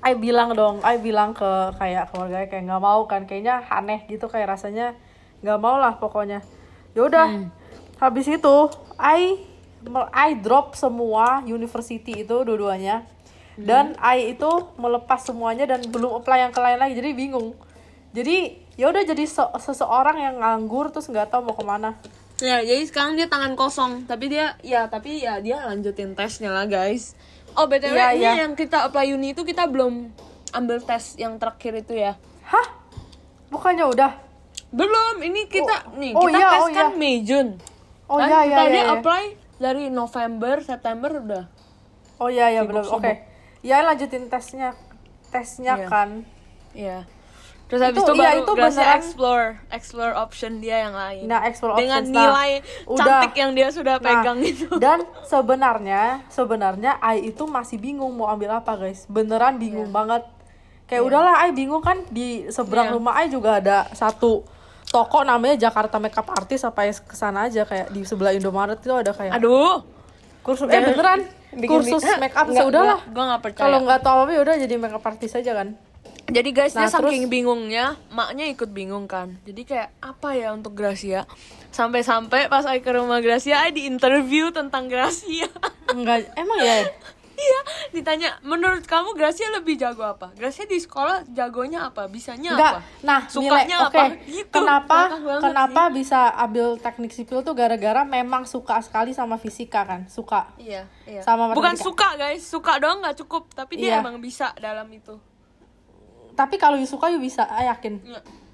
Ai bilang dong, Ai bilang ke kayak keluarganya kayak nggak mau kan, kayaknya aneh gitu kayak rasanya nggak mau lah pokoknya. Yaudah, habis itu Ai Ai drop semua university itu dua-duanya dan Ai itu melepas semuanya dan belum apply yang ke lain lagi jadi bingung. Jadi ya udah jadi se- seseorang yang nganggur terus nggak tahu mau ke mana. Ya, jadi sekarang dia tangan kosong, tapi dia ya tapi ya dia lanjutin tesnya lah, guys. Oh, BTW Iya, ini iya. yang kita apply uni itu kita belum ambil tes yang terakhir itu ya. Hah? Bukannya udah? Belum, ini kita nih, oh kita iya, tes oh kan iya. Mei Jun. Oh Kan iya iya kita iya. dia iya. apply dari November, September udah. Oh iya iya benar. Sibuk-sibuk. Oke. Ya lanjutin tesnya. Tesnya Iya. kan. Iya. Terus habis Itu- itu, iya, baru itu beneran- explore, explore option dia yang lain. Nah, explore Dengan options. Nah, nilai udah. cantik yang dia sudah Nah, pegang itu. [LAUGHS] Dan sebenarnya sebenarnya Ai itu masih bingung mau ambil apa, guys. Beneran bingung banget. Kayak udahlah Ai bingung kan di seberang Iya. rumah Ai juga ada satu toko namanya Jakarta Makeup Artist apa ya ke sana aja kayak di sebelah Indomaret itu ada kayak Aduh. kursus eh beneran Bikin- kursus Eh, makeup enggak, seudahlah gua- gua nggak percaya. kalau nggak tahu apa ya udah jadi makeup artist aja kan Jadi guys, Nah, dia saking bingungnya, maknya ikut bingung kan. Jadi kayak apa ya untuk Gracia? Sampai-sampai pas saya ke rumah Gracia, saya di interview tentang Gracia. enggak emang ya [LAUGHS] Iya, ditanya, menurut kamu Gracia lebih jago apa? Gracia di sekolah jagonya apa? Bisanya Enggak. apa? Nah, Sukanya Mile, apa? oke. [LAUGHS] Gitu. Kenapa kenapa bisa ambil teknik sipil tuh gara-gara memang suka sekali sama fisika kan? Suka. Iya, iya. Sama Bukan matematika. suka guys, suka doang nggak cukup, tapi dia Iya. emang bisa dalam itu. tapi kalau you suka you bisa ah, yakin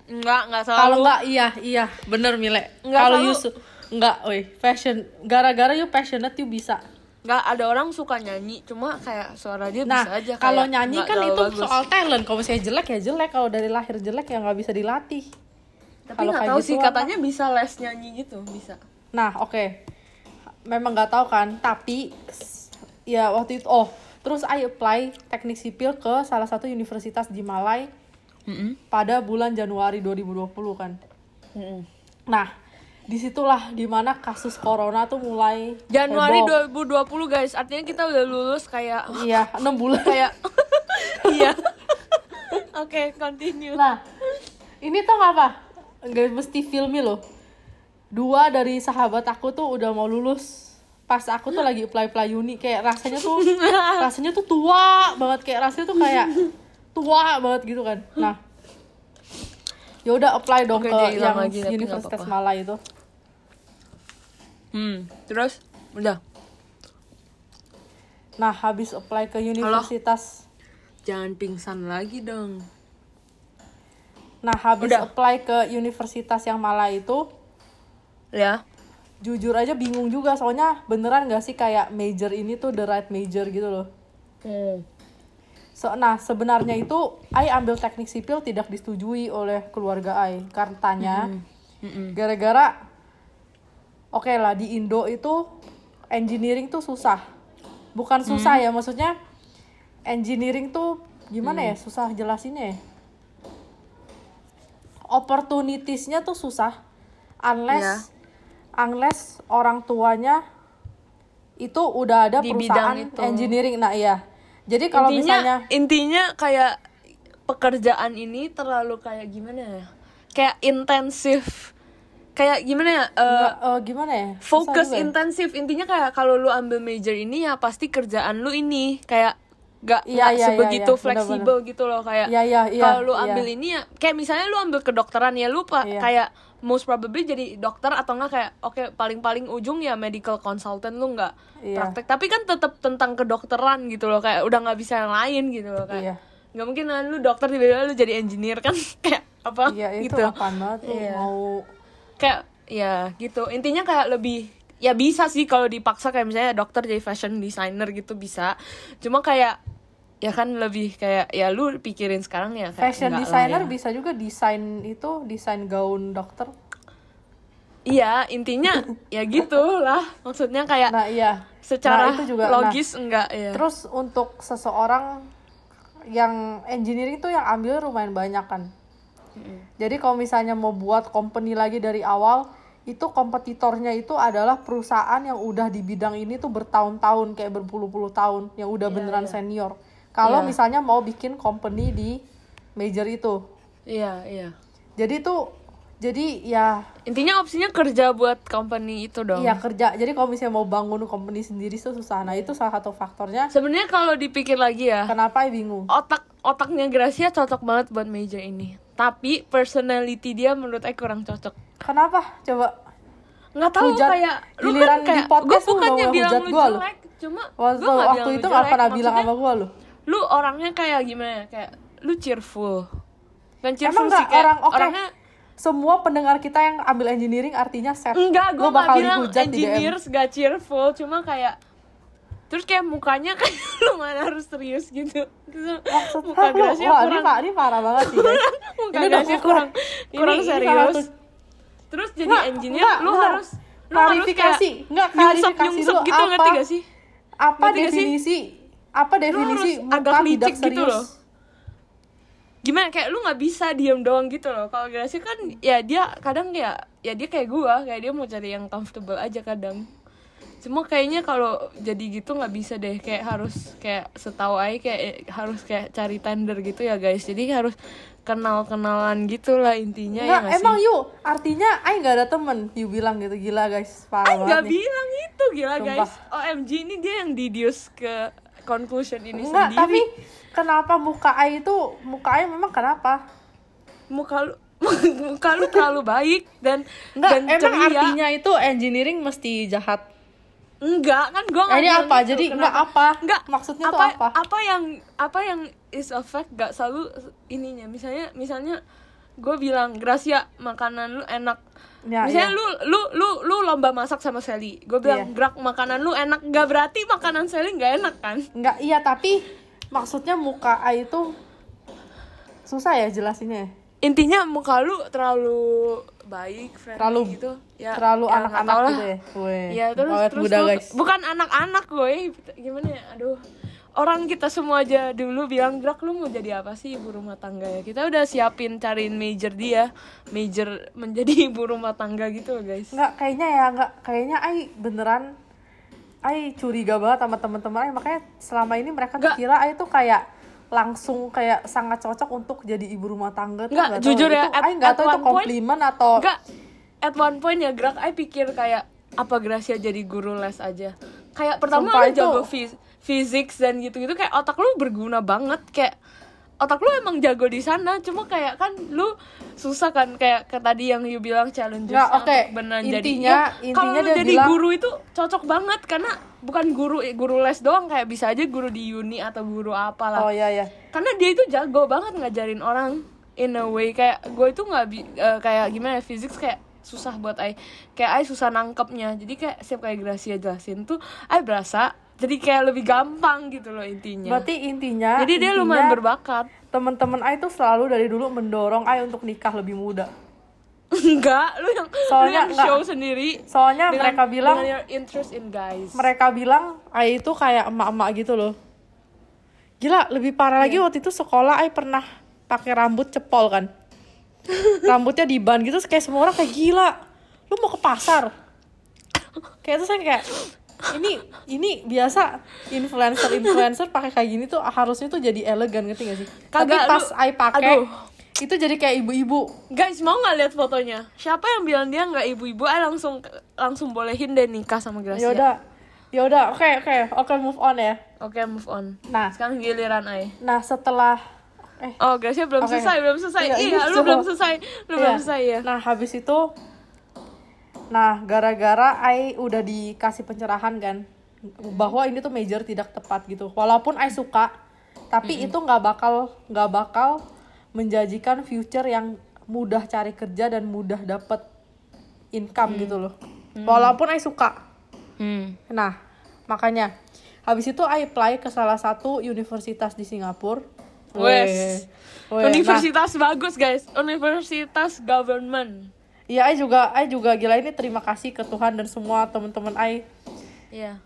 Enggak, enggak selalu. kalau nggak iya iya bener Mile Nggak kalau you su nggak woi fashion gara-gara you passionate you bisa Enggak ada orang suka nyanyi, cuma kayak suara dia nah bisa aja kalau nyanyi nggak kan itu bagus. soal talent kalau misalnya jelek ya jelek kalau dari lahir jelek ya nggak bisa dilatih Tapi nggak tahu gitu sih apa? katanya bisa les nyanyi gitu, bisa. Nah, oke. Memang nggak tahu kan, tapi ya waktu itu oh, terus I apply teknik sipil ke salah satu universitas di Malai pada bulan Januari 2020 kan. Nah, di situlah di mana kasus corona tuh mulai Januari heboh. 2020 guys, artinya kita udah lulus kayak [LAUGHS] Iya, enam bulan. kayak [LAUGHS] iya. Oke, continue. Nah, ini tuh apa? Nggak mesti filmi loh. Dua dari sahabat aku tuh udah mau lulus. Pas aku tuh lagi apply apply uni kayak rasanya tuh [LAUGHS] rasanya tuh tua banget kayak rasanya tuh kayak tua banget gitu kan. Nah, ya udah apply dong Oke, ke yang lagi, Universitas apa-apa. Malai itu. Hmm, terus udah. Nah, habis apply ke universitas Jangan pingsan lagi dong. Nah, habis Udah. apply ke universitas yang Malai itu Ya. jujur aja bingung juga soalnya beneran gak sih kayak major ini tuh the right major gitu loh. Hmm. So, nah sebenarnya itu Ai ambil teknik sipil tidak disetujui oleh keluarga Ai katanya gara-gara oke lah di Indo itu engineering tuh susah. Bukan susah ya maksudnya engineering tuh gimana ya susah jelasinnya ya? Opportunitiesnya tuh susah. Unless unless orang tuanya itu udah ada Di perusahaan itu. engineering. Nah iya. Jadi kalau intinya misalnya intinya kayak pekerjaan ini terlalu kayak gimana ya? Kayak intensif. Kayak gimana ya? eh, nggak, eh, gimana ya fokus ya. intensif intinya kayak kalau lu ambil major ini ya pasti kerjaan lu ini kayak gak, Iya, nggak iya, iya, sebegitu iya, fleksibel gitu loh kayak Iya, iya, iya, kalau lu iya. ambil ini ya kayak misalnya lu ambil kedokteran ya lu pa- Iya. kayak most probably jadi dokter atau enggak kayak oke paling-paling ujung ya medical consultant lu nggak Iya. praktek tapi kan tetap tentang kedokteran gitu loh kayak udah nggak bisa yang lain gitu loh kayak Iya. nggak mungkin lu dokter tiba-tiba lu jadi engineer kan [LAUGHS] kayak apa iya itu gitu apaan banget lu Iya. mau kayak ya gitu. Intinya kayak lebih ya bisa sih kalau dipaksa kayak misalnya dokter jadi fashion designer gitu bisa. Cuma kayak ya kan lebih kayak ya lu pikirin sekarang ya kayak fashion designer ya. bisa juga desain itu desain gaun dokter. Iya intinya [LAUGHS] ya gitu lah maksudnya kayak nah iya. secara nah, itu juga. Nah, logis enggak ya terus untuk seseorang yang engineering tuh yang ambil lumayan banyak kan jadi kalau misalnya mau buat company lagi dari awal itu kompetitornya itu adalah perusahaan yang udah di bidang ini tuh bertahun-tahun kayak berpuluh-puluh tahun yang udah beneran senior. Kalau Iya. misalnya mau bikin company di major itu. Iya iya. Jadi tuh jadi ya intinya opsinya kerja buat company itu dong. Iya kerja. Jadi kalau misalnya mau bangun company sendiri tuh susah. Nah itu salah satu faktornya. Sebenarnya kalau dipikir lagi ya kenapa? I bingung. otak otaknya Gracia cocok banget buat major ini tapi personality dia menurut aku kurang cocok. Kenapa? Coba. Nggak tahu Hujat. kayak lu Giliran kan kayak di podcast gue bukannya bilang lu jelek cuma waktu, gua waktu itu nggak pernah bilang sama gua lu. lu orangnya kayak gimana ya? Kayak lu cheerful. Kan cheerful emang sih kayak orang oke. orangnya semua pendengar kita yang ambil engineering artinya sad enggak gue bakal bilang engineers gak cheerful cuma kayak terus kayak mukanya kayak lu mana harus serius gitu. Terus Maksud muka Gracia wah, kurang. Ini parah banget sih [LAUGHS] muka Ini Gracia kurang- kurang. Ini- ini serius. terus jadi Nggak, engineer nggak, lu nggak. harus lu harus Klarifikasi, kayak nggak, nyungsep klarifikasi nyungsep gitu apa? ngerti gak sih? apa Ngerti definisi apa definisi harus agak licik gitu loh. gimana? Kayak lu nggak bisa diem doang gitu loh. Kalau Gracia kan ya dia kadang ya ya dia kayak gua. Kayak dia mau cari yang comfortable aja kadang cuma kayaknya kalau jadi gitu nggak bisa deh kayak harus kayak setahu aja kayak eh, harus kayak cari tender gitu ya guys. Jadi harus kenal kenalan gitu lah intinya ya Nggak, nggak emang sih? yuk artinya Ay nggak ada temen. You bilang gitu gila guys parah Ay nggak bilang itu gila Sumpah. guys. OMG ini dia yang didius ke conclusion ini Enggak, sendiri. tapi kenapa muka Ay itu muka Ay memang kenapa? Muka lu [LAUGHS] muka lu terlalu baik dan Enggak, dan emang ceria. artinya itu engineering mesti jahat enggak kan gue Eh, ini apa? Jadi enggak apa? enggak Maksudnya tuh apa apa? apa yang apa yang is a fact gak selalu ininya misalnya misalnya gue bilang Gracia makanan lu enak Ya, misalnya iya. lu lu lu lu lomba masak sama Sally gue bilang Iya. gerak makanan lu enak gak berarti makanan Sally nggak enak kan Enggak, iya tapi maksudnya muka A itu susah ya jelasinnya. ya? intinya muka lu terlalu baik friendly Terlalu- gitu. Ya Terlalu ya, nggak anak-anak tahu lah. gitu ya. Weh, ya terus awet terus muda guys. bukan anak-anak gue gimana ya? Aduh. Orang kita semua aja dulu bilang gerak lu mau jadi apa sih ibu rumah tangga ya? Kita udah siapin cariin major dia. Major menjadi [LAUGHS] ibu rumah tangga gitu guys. Enggak, kayaknya ya enggak kayaknya Ai beneran Ai curiga banget sama teman-teman Ai. Makanya selama ini mereka Nggak. kira Ai tuh kayak langsung kayak sangat cocok untuk jadi ibu rumah tangga tuh Nggak, nggak tahu. jujur ya, Itu at- nggak tahu itu one point- komplimen atau enggak at one point ya gerak I pikir kayak apa Gracia jadi guru les aja kayak pertama Sumpah lu jago fis- fisik dan gitu-gitu kayak otak lu berguna banget kayak otak lu emang jago di sana cuma kayak kan lu susah kan kayak ke tadi yang you bilang challenge Nggak, oke. beneran Intinya- jadi ya, intinya kalau jadi bilang- guru itu cocok banget karena bukan guru guru les doang kayak bisa aja guru di uni atau guru apalah. Oh iya ya karena dia itu jago banget ngajarin orang in a way kayak gue itu nggak eh, kayak gimana ya physics kayak susah buat I kayak I susah nangkepnya. Jadi kayak setiap kayak Gracia jelasin tuh I berasa jadi kayak lebih gampang gitu loh intinya. Berarti intinya jadi dia intinya lumayan berbakat. teman-teman Ai tuh selalu dari dulu mendorong Ai untuk nikah lebih muda. Enggak lu yang lu Soalnya yang enggak. show sendiri. Soalnya dengan- mereka bilang dengan your interest in guys. mereka bilang Ai itu kayak emak-emak gitu loh. Gila lebih parah lagi Iya. waktu itu sekolah Ai pernah pakai rambut cepol kan. [LAUGHS] Rambutnya di ban gitu kayak semua orang kayak gila lu mau ke pasar? Kayak itu saya kayak ini ini biasa influencer influencer pakai kayak gini tuh harusnya tuh jadi elegan ngerti gak sih tapi pas lu- Ai pakai itu jadi kayak ibu-ibu guys mau nggak lihat fotonya siapa yang bilang dia nggak ibu-ibu I langsung langsung bolehin deh nikah sama Gracia ya udah ya udah oke oke oke move on ya oke move on nah sekarang giliran I nah setelah eh Oh, Gracia belum Oke. selesai, belum selesai. Iya, Iya, lu belum selesai. Lu belum Iya. selesai ya. Nah, habis itu nah, gara-gara Ai udah dikasih pencerahan kan bahwa ini tuh major tidak tepat gitu. Walaupun Ai suka, tapi itu nggak bakal nggak bakal menjanjikan future yang mudah cari kerja dan mudah dapet income gitu loh. Walaupun Ai suka. Hmm. Nah, makanya habis itu I apply ke salah satu universitas di Singapura. Wes. Nah, Universitas bagus, guys. Universitas government. Iya, I juga, I juga gila ini terima kasih ke Tuhan dan semua teman-teman I. Iya.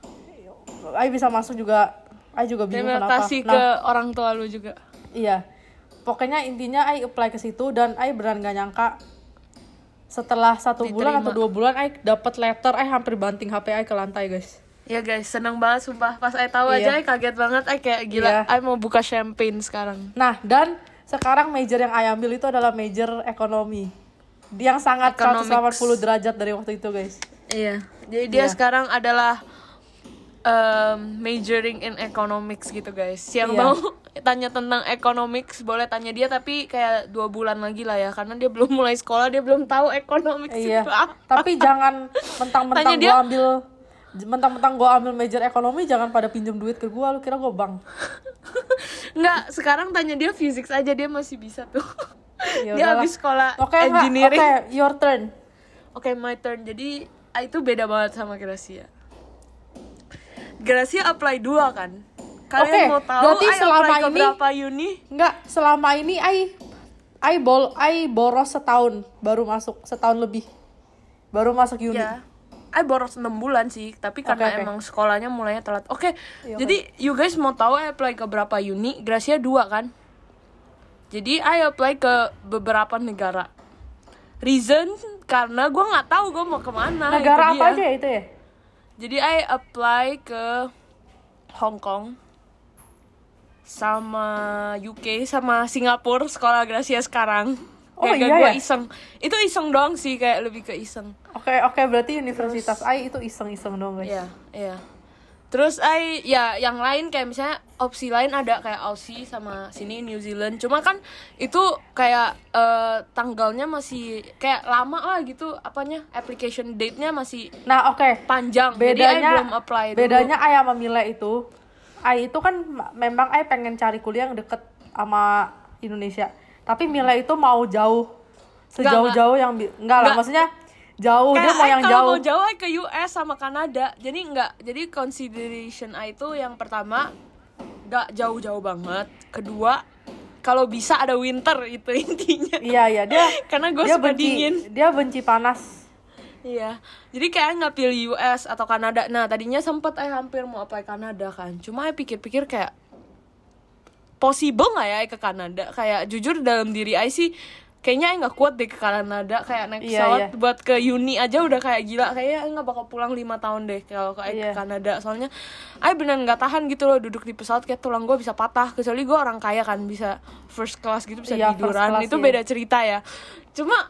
I bisa masuk juga, I juga bingung Terima kenapa. kasih Nah, ke orang tua lu juga. iya. Pokoknya intinya I apply ke situ dan I beneran gak nyangka setelah satu bulan Diterima. atau dua bulan I dapat letter, I hampir banting HP I ke lantai guys. Ya guys, seneng banget sumpah. Pas I tahu Iya. aja I kaget banget. I kayak gila, Iya. I mau buka champagne sekarang. Nah, dan sekarang major yang I ambil itu adalah major ekonomi. Yang sangat Economics. 180 derajat dari waktu itu, guys. Iya. Jadi dia Iya. sekarang adalah um, majoring in economics gitu guys. Yang Iya. mau [LAUGHS] tanya tentang economics boleh tanya dia tapi kayak dua bulan lagi lah ya karena dia belum mulai sekolah dia belum tahu economics Iya. itu apa. Tapi jangan mentang-mentang gue dia. ambil mentang-mentang gue ambil major ekonomi jangan pada pinjem duit ke gue lu kira gue bang [LAUGHS] Enggak, sekarang tanya dia physics aja dia masih bisa tuh. [LAUGHS] Ya dia habis sekolah nggak? engineering. oke your turn Oke, my turn. Jadi ah, itu beda banget sama Gracia. Gracia apply dua kan? Kalian Oke, mau tahu berarti I selama ini- berapa uni? Enggak, selama ini I I bol I boros setahun baru masuk setahun lebih baru masuk uni Ya. I boros 6 bulan sih, tapi karena Oke, oke. emang sekolahnya mulainya telat. Oke, Iya, jadi you guys mau tahu I apply ke berapa uni? Gracia dua kan? Jadi I apply ke beberapa negara. Reason karena gue nggak tahu gue mau ke mana. negara apa aja itu ya Jadi I apply ke Hong Kong sama UK sama Singapura sekolah Gracia sekarang. Oh, Kayak iya gua ya? iseng. Itu iseng doang sih kayak lebih ke iseng. oke oke berarti universitas I itu iseng-iseng dong guys Iya, iya. Terus ay ya yang lain kayak misalnya opsi lain ada kayak Aussie sama sini New Zealand. Cuma kan itu kayak eh, tanggalnya masih kayak lama lah gitu apanya application date-nya masih Nah, oke. panjang. Jadi ay Bedanya belum apply dulu. bedanya Ai sama Mila itu, Ai itu kan ma- memang Ai pengen cari kuliah yang deket sama Indonesia. Tapi Mila itu mau jauh sejauh-jauh yang bi- enggak lah, Enggak. maksudnya jauh dia Kayak mau ay yang jauh. mau jauh ke US sama Kanada. Jadi enggak. Jadi consideration ay itu yang pertama enggak jauh-jauh banget. Kedua kalau bisa ada winter itu [LAUGHS] intinya. Iya iya dia [LAUGHS] Karena gue dia suka benci dingin. dia benci panas. Iya, jadi kayak nggak pilih US atau Kanada. Nah, tadinya sempet eh hampir mau apply Kanada kan. Cuma eh pikir-pikir kayak possible nggak ya ke Kanada? Kayak jujur dalam diri I sih kayaknya nggak kuat deh ke Kanada. Kayak naik Iya, pesawat iya. buat ke uni aja udah kayak gila. Kayaknya nggak bakal pulang lima tahun deh kalau ke, Iya. ke Kanada. Soalnya I beneran nggak tahan gitu loh duduk di pesawat kayak tulang gue bisa patah. Kecuali gue orang kaya kan bisa first class gitu bisa Iya, first tiduran. class, Itu iya. beda cerita ya. Cuma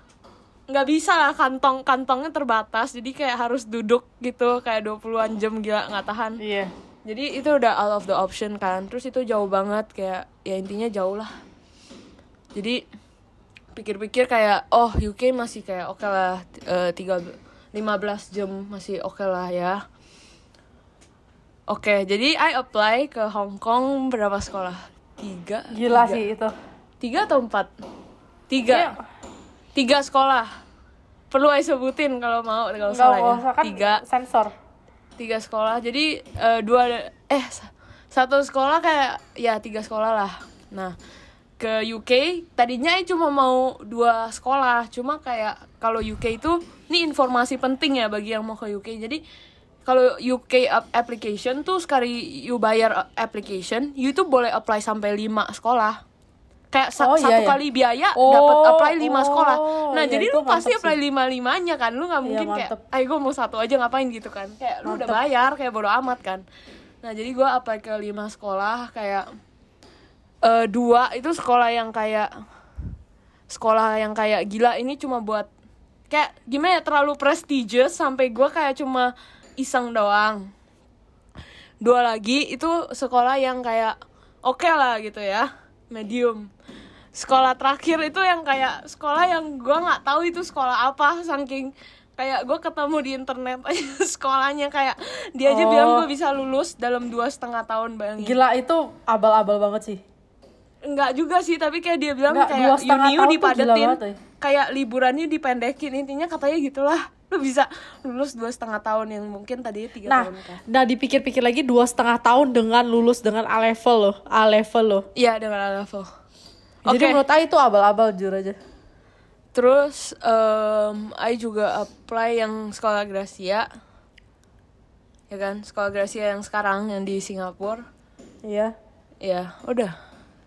nggak bisa lah kantong kantongnya terbatas jadi kayak harus duduk gitu kayak 20-an jam gila nggak tahan Iya. Jadi itu udah out of the option kan. Terus itu jauh banget kayak ya intinya jauh lah. Jadi pikir-pikir kayak oh UK masih kayak oke lah eh, tiga 15 jam masih oke lah ya. Oke jadi I apply ke Hong Kong berapa sekolah? Tiga? Gila tiga. sih itu. tiga atau empat? Tiga. Iya. tiga sekolah. Perlu saya sebutin kalau mau kalau Enggak salah ya. kan tiga. sensor. Tiga sekolah. Jadi eh, dua eh sa- satu sekolah kayak ya tiga sekolah lah. Nah ke UK tadinya cuma mau dua sekolah. Cuma kayak kalau UK itu ini informasi penting ya bagi yang mau ke UK jadi kalau UK ap- application tuh sekali you bayar application you itu boleh apply sampai lima sekolah kayak sa- Oh, iya, satu iya. kali biaya Oh, dapat apply lima oh, sekolah. Nah iya, jadi lu pasti mantep apply lima limanya kan? Lu nggak Iya, mungkin kayak mantep. ayo gue mau satu aja ngapain? gitu kan. Kayak lu udah Mantep. bayar kayak bodo amat kan. Nah jadi gue apply ke lima sekolah kayak eh dua itu sekolah yang kayak sekolah yang kayak gila. Ini cuma buat kayak gimana ya terlalu prestigious sampai gue kayak cuma iseng doang. Dua lagi itu sekolah yang kayak oke lah gitu ya medium sekolah terakhir itu yang kayak sekolah yang gue nggak tahu itu sekolah apa saking kayak gue ketemu di internet aja [LAUGHS] sekolahnya kayak dia aja Oh. bilang gue bisa lulus dalam dua setengah tahun bayangin Gila itu abal-abal banget sih. Enggak juga sih, tapi kayak dia bilang Enggak, kayak Uniu dipadetin, banget, eh. kayak liburannya dipendekin, intinya katanya gitulah. Lu bisa lulus dua setengah tahun yang mungkin tadinya tiga Nah, tahun kan. nah dipikir-pikir lagi dua setengah tahun dengan lulus dengan A level loh, A level loh. Iya dengan A level. Jadi Oke. menurut Ai itu abal-abal jujur aja. Terus um, I juga apply yang sekolah Gracia. Ya kan, sekolah Gracia yang sekarang yang di Singapura. Iya. Ya, udah.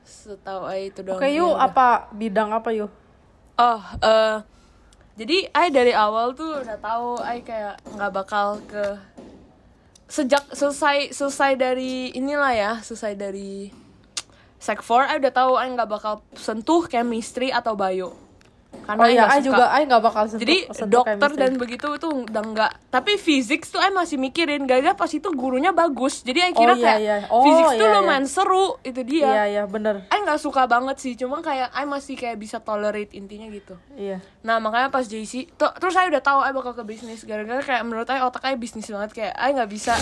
Setahu I itu doang. Oke, Ya yuk udah. apa bidang apa yuk? Oh, eh jadi I dari awal tuh udah tahu I kayak nggak bakal ke sejak selesai selesai dari inilah ya, selesai dari Sec 4 I udah tahu I nggak bakal sentuh chemistry atau bio. Karena Oh I iya, nggak juga Ai nggak bakal sentuh, Jadi sentuh dokter chemistry. dan begitu itu udah enggak. Tapi physics tuh I masih mikirin gara-gara pas itu gurunya bagus. Jadi I kira Oh, iya, kayak iya. Oh, physics tuh iya, iya. lumayan seru itu dia. Iya, iya, bener. I nggak suka banget sih, cuma kayak I masih kayak bisa tolerate intinya gitu. Iya. Nah makanya pas JC, tuh, terus saya udah tahu I bakal ke bisnis gara-gara kayak menurut I otak I bisnis banget kayak I nggak bisa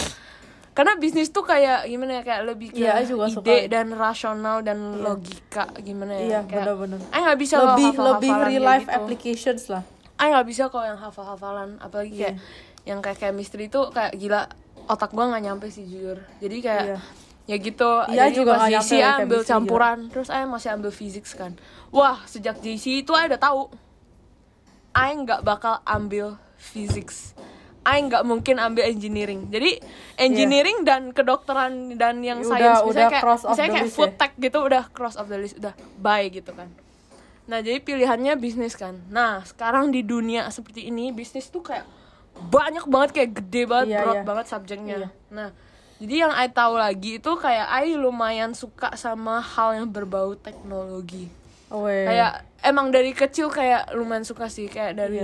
karena bisnis tuh kayak gimana ya kayak lebih ke Iya, I juga ide suka. dan rasional dan logika gimana ya Iya, kayak bener-bener. I nggak bisa Lebih hafal-hafalan lebih kayak real life gitu. applications lah. I nggak bisa kalau yang hafal-hafalan apalagi kayak yang kayak chemistry itu kayak gila otak gua nggak nyampe sih jujur jadi kayak Iya. ya gitu Iya, jadi juga pas nggak JC ambil gila. campuran terus I masih ambil physics kan wah sejak JC itu I udah tahu I nggak bakal ambil physics I nggak mungkin ambil engineering jadi engineering dan kedokteran dan yang Iya. Udah- science udah misalnya kayak misalnya kayak food ya? tech gitu udah cross of the list udah bye gitu kan Nah, jadi pilihannya bisnis kan. Nah, sekarang di dunia seperti ini, bisnis tuh kayak banyak banget kayak gede banget, Iya, broad iya. banget subjeknya. Iya. Nah, jadi yang I tahu lagi itu kayak I lumayan suka sama hal yang berbau teknologi. Weh. Kayak emang dari kecil kayak lumayan suka sih kayak dari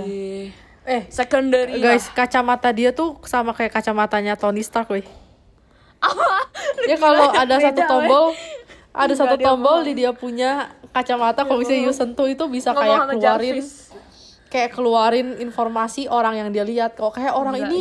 eh secondary guys, lah. kacamata dia tuh sama kayak kacamatanya Tony Stark weh. ya kalau [LAUGHS] ada satu tombol ada Enggak, satu tombol di dia punya kacamata kalau misalnya you sentuh itu bisa Ngomong kayak keluarin Jarvis. kayak keluarin informasi orang yang dia lihat. Kok kayak orang Gila, ini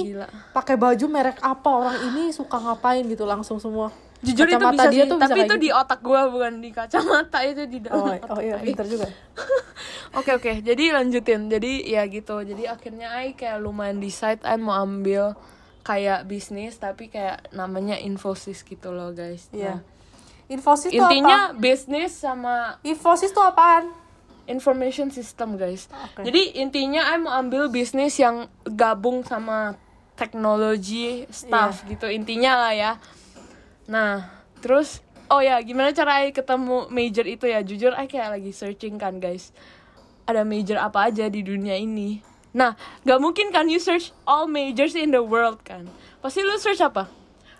pakai baju merek apa? Orang ini suka ngapain gitu langsung semua Jujur itu Kacamata bisa dia sih, tuh tapi itu gitu. di otak gua bukan di kacamata itu di dalam oh, otak oh iya Ai. pinter juga [LAUGHS] Oke oke, jadi lanjutin. Jadi ya gitu. Jadi akhirnya I kayak lumayan decide I mau ambil kayak bisnis tapi kayak namanya Infosys gitu loh guys. iya Nah, Infosys tuh intinya apa? bisnis sama Infosys tuh apaan? information system guys. Oke. Jadi intinya I mau ambil bisnis yang gabung sama teknologi stuff Iya. gitu intinya lah ya. Nah terus oh ya gimana cara I ketemu major itu ya jujur I kayak lagi searching kan guys. Ada major apa aja di dunia ini. Nah gak mungkin kan you search all majors in the world kan. Pasti lu search apa?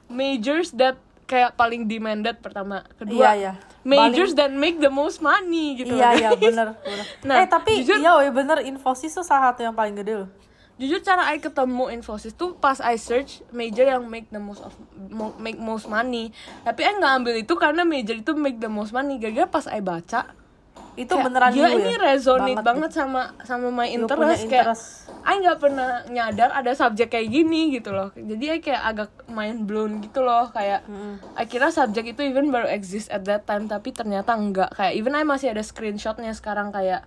Majors that kayak paling demanded pertama. Kedua Iya, iya. majors that make the most money gitu Iya iya guys. bener, bener. Nah, eh tapi jujur- iya woy, bener Infosys tuh salah satu yang paling gede loh. Jujur cara I ketemu Infosys tuh pas I search major yang make the most of make most money. Tapi I nggak ambil itu karena major itu make the most money. Gara-gara pas I baca Itu kayak, beneran gila you ini ya? resonate banget, gitu. sama sama my interest, punya kayak interest. I nggak pernah nyadar ada subjek kayak gini gitu loh. Jadi I kayak agak mind blown gitu loh. Kayak I kira subjek itu even baru exist at that time tapi ternyata enggak kayak even I masih ada screenshotnya sekarang kayak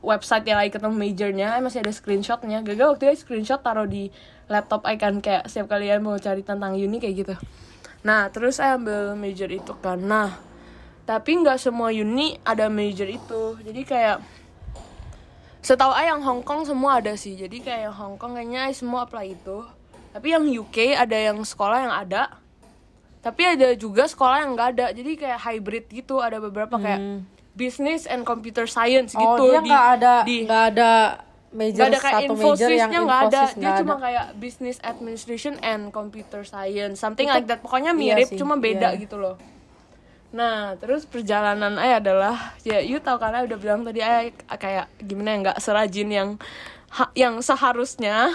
website yang I ketemu majornya masih ada screenshotnya. Gagal waktu itu screenshot taruh di laptop I kan kayak setiap kali I mau cari tentang uni kayak gitu. Nah terus saya ambil major itu kan. Nah tapi nggak semua uni ada major itu. Jadi kayak setahu I yang Hong Kong semua ada sih. Jadi kayak yang Hong Kong kayaknya semua apply itu. Tapi yang UK ada yang sekolah yang ada. Tapi ada juga sekolah yang nggak ada. Jadi kayak hybrid gitu. Ada beberapa kayak business and computer science. Oh gitu dia di- nggak ada di nggak ada major Gak ada kayak satu major yang nggak ada Infosys dia nggak cuma ada. kayak business administration and computer science something Itu- like that pokoknya iya mirip sih, cuma beda iya. gitu loh nah terus perjalanan Ay adalah ya you tahu karena udah bilang tadi Ay kayak gimana ya nggak serajin yang ha- yang seharusnya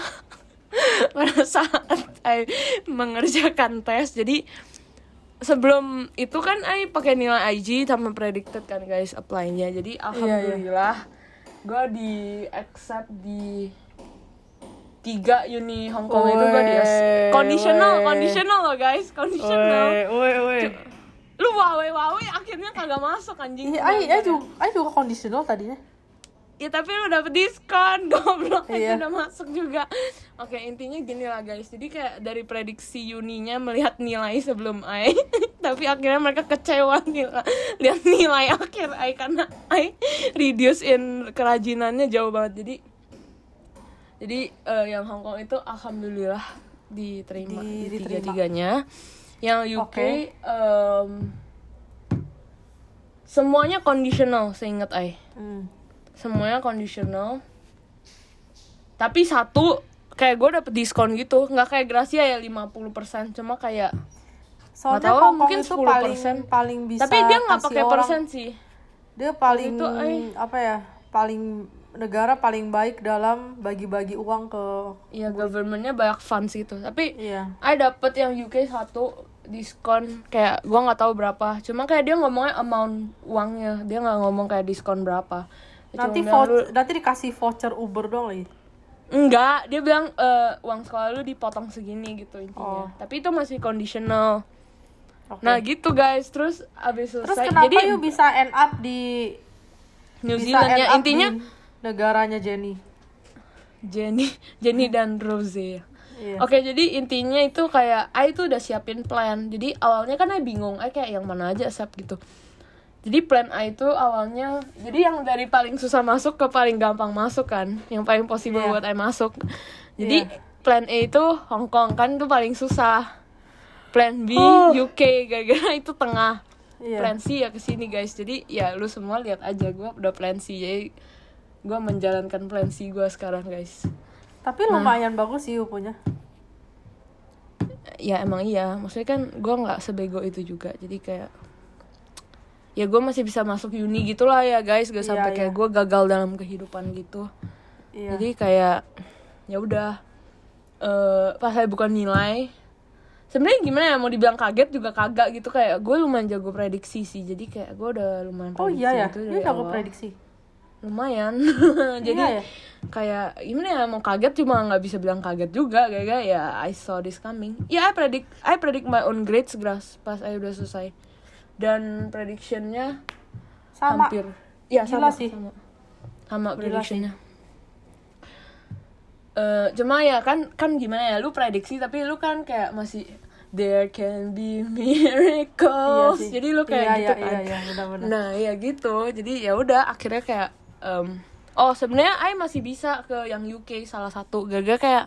[LAUGHS] pada saat Ay mengerjakan tes jadi sebelum itu kan Ay pakai nilai IG sama predicted kan guys apply-nya Iya, jadi alhamdulillah gue di accept di tiga uni Hong Kong itu gue di conditional weh. conditional loh guys conditional woi, woi. lu wawe wawe akhirnya kagak masuk anjing Iya, ay juga, ay juga conditional tadinya. Ya tapi lu dapet diskon [LAUGHS] goblok Iya. itu udah masuk juga oke intinya gini lah guys jadi kayak dari prediksi Yuninya melihat nilai sebelum I [LAUGHS] tapi akhirnya mereka kecewa nilai lihat nilai akhir I karena I reduce in kerajinannya jauh banget jadi jadi eh, yang Hong Kong itu alhamdulillah diterima Di- di, diterima. tiga tiganya yang UK Oke. em, semuanya conditional seingat I Hmm. Semuanya conditional. Tapi satu kayak gue dapet diskon gitu. Nggak kayak Gracia ya 50% cuma kayak Soalnya tahu, mungkin itu 10%. paling paling bisa tapi dia nggak pakai persen sih. Dia paling Itu, ay. apa ya? Paling negara paling baik dalam bagi-bagi uang ke Iya governmentnya banyak funds gitu. Tapi iya. I dapet yang UK satu diskon. Kayak gua nggak tahu berapa. Cuma kayak dia ngomongnya amount uangnya. Dia nggak ngomong kayak diskon berapa Nanti voucher, "Lu- nanti dikasih voucher Uber dong lagi. enggak dia bilang "Eh, uang sekolah lu dipotong segini gitu Oh. intinya tapi itu masih conditional Oke. nah gitu guys terus abis Terus selesai kenapa jadi you bisa end up di New Zealand ya intinya negaranya Jenny? Jenny Jenny dan Rose ya Iya. Oke jadi intinya itu kayak I tuh udah siapin plan Jadi awalnya kan I bingung I kayak yang mana aja accept gitu Jadi plan A itu awalnya Jadi yang dari paling susah masuk ke paling gampang masuk kan Yang paling possible Iya. buat I masuk. Jadi Iya. plan A itu Hong Kong kan itu paling susah. Plan B UK gara-gara itu tengah. Iya. Plan C ya ke sini guys. Jadi ya lu semua lihat aja gue udah plan C Jadi gue menjalankan plan C gue sekarang guys. Tapi lumayan bagus sih punya. ya emang iya. Maksudnya kan gue nggak sebego itu juga. Jadi kayak ya gue masih bisa masuk uni gitulah ya guys. Gak Iya, sampai kayak iya. gue gagal dalam kehidupan gitu. Iya. jadi kayak ya udah. Eh pas saya bukan nilai sebenarnya gimana ya mau dibilang kaget juga kagak gitu. Kayak gue lumayan jago prediksi sih. Jadi kayak gue udah lumayan Oh prediksi iya ya, gitu dia dari jago prediksi. lumayan. [LAUGHS] Jadi Iya ya? kayak gimana ya mau kaget cuma nggak bisa bilang kaget juga kayak ya I saw this coming. Ya I predict I predict my own grades gras pas I udah selesai dan predictionnya Sama. hampir ya Gila sama sih. sama sama predictionnya Eh, cuma ya kan kan gimana ya lu prediksi tapi lu kan kayak masih there can be miracles Iya sih. jadi lu kayak Iya, gitu iya, kan iya, iya, benar-benar. nah ya gitu jadi ya udah akhirnya kayak em, oh sebenarnya I masih bisa ke yang UK salah satu gaga kayak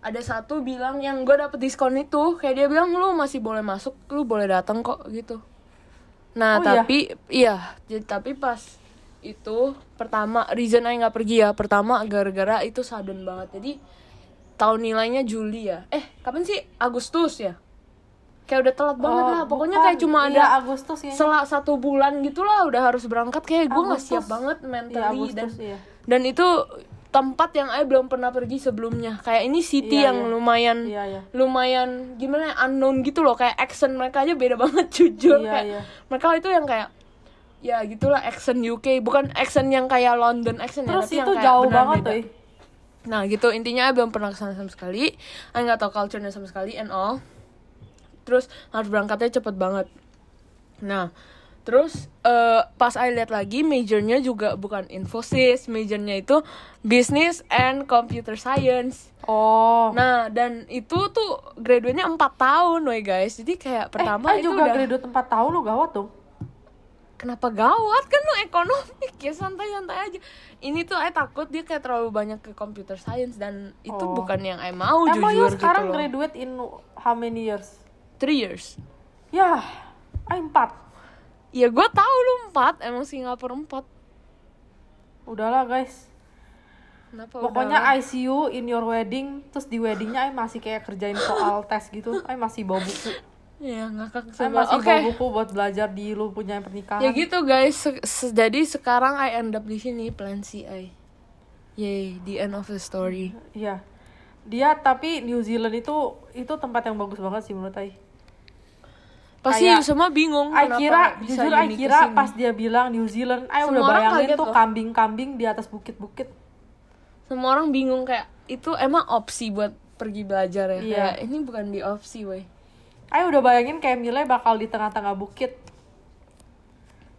ada satu bilang yang gue dapet diskon itu kayak dia bilang lu masih boleh masuk lu boleh datang kok gitu Oh, nah iya? tapi iya jadi tapi pas itu pertama reason I nggak pergi ya pertama gara-gara itu sudden banget jadi tahun nilainya Juli ya eh kapan sih Agustus ya kayak udah telat banget Oh, lah pokoknya bukan. kayak cuma Iya, ada Agustus ya. setelah satu bulan gitulah udah harus berangkat kayak gue nggak siap banget Iya, mentally dan Agustus iya. dan itu tempat yang I belum pernah pergi sebelumnya kayak ini city Iya, yang iya. lumayan Iya, iya. lumayan gimana ya, unknown gitu loh kayak accent mereka aja beda [LAUGHS] banget jujur Iya, kayak iya. mereka itu yang kayak ya gitulah accent UK bukan accent yang kayak London accent ya Terus tapi yang itu kayak jauh banget beda. tuh. Nah gitu intinya I belum pernah ke sana sama sekali I nggak tahu culture-nya sama sekali and all Terus harus berangkatnya cepet banget Nah terus eh, pas I lihat lagi majornya juga bukan infosys Majornya itu business and computer science Oh. Nah dan itu tuh graduate-nya 4 tahun woy guys Jadi kayak pertama eh, itu juga udah graduate 4 tahun lu gawat dong. Kenapa gawat kan lu ekonomik ya santai-santai aja Ini tuh I takut dia kayak terlalu banyak ke computer science Dan itu Oh. bukan yang I mau Emang jujur sekarang gitu loh graduate in how many years? Three years. Ya, I 4. Ya gue tahu lu empat, emang Singapura empat. Udahlah guys. Kenapa Pokoknya udah? I see you in your wedding, terus di weddingnya I masih kayak kerjain soal tes gitu. I masih bawa buku. Ya ngakak sama. masih Oke. bawa buku buat belajar di lu punya pernikahan. Ya gitu guys. Se- se- jadi sekarang I end up di sini plan C I. Yay, the end of the story. Iya. Dia tapi New Zealand itu itu tempat yang bagus banget sih menurut I. Pasti Kayak- semua bingung I kenapa kira bisa jujur I unique kira ke sini. pas dia bilang New Zealand, I Semua udah bayangin tuh kambing-kambing di atas bukit-bukit. semua orang bingung kayak itu emang opsi buat pergi belajar ya. Iya. Kayak ini bukan di opsi, weh. I udah bayangin kayak Mile bakal di tengah-tengah bukit.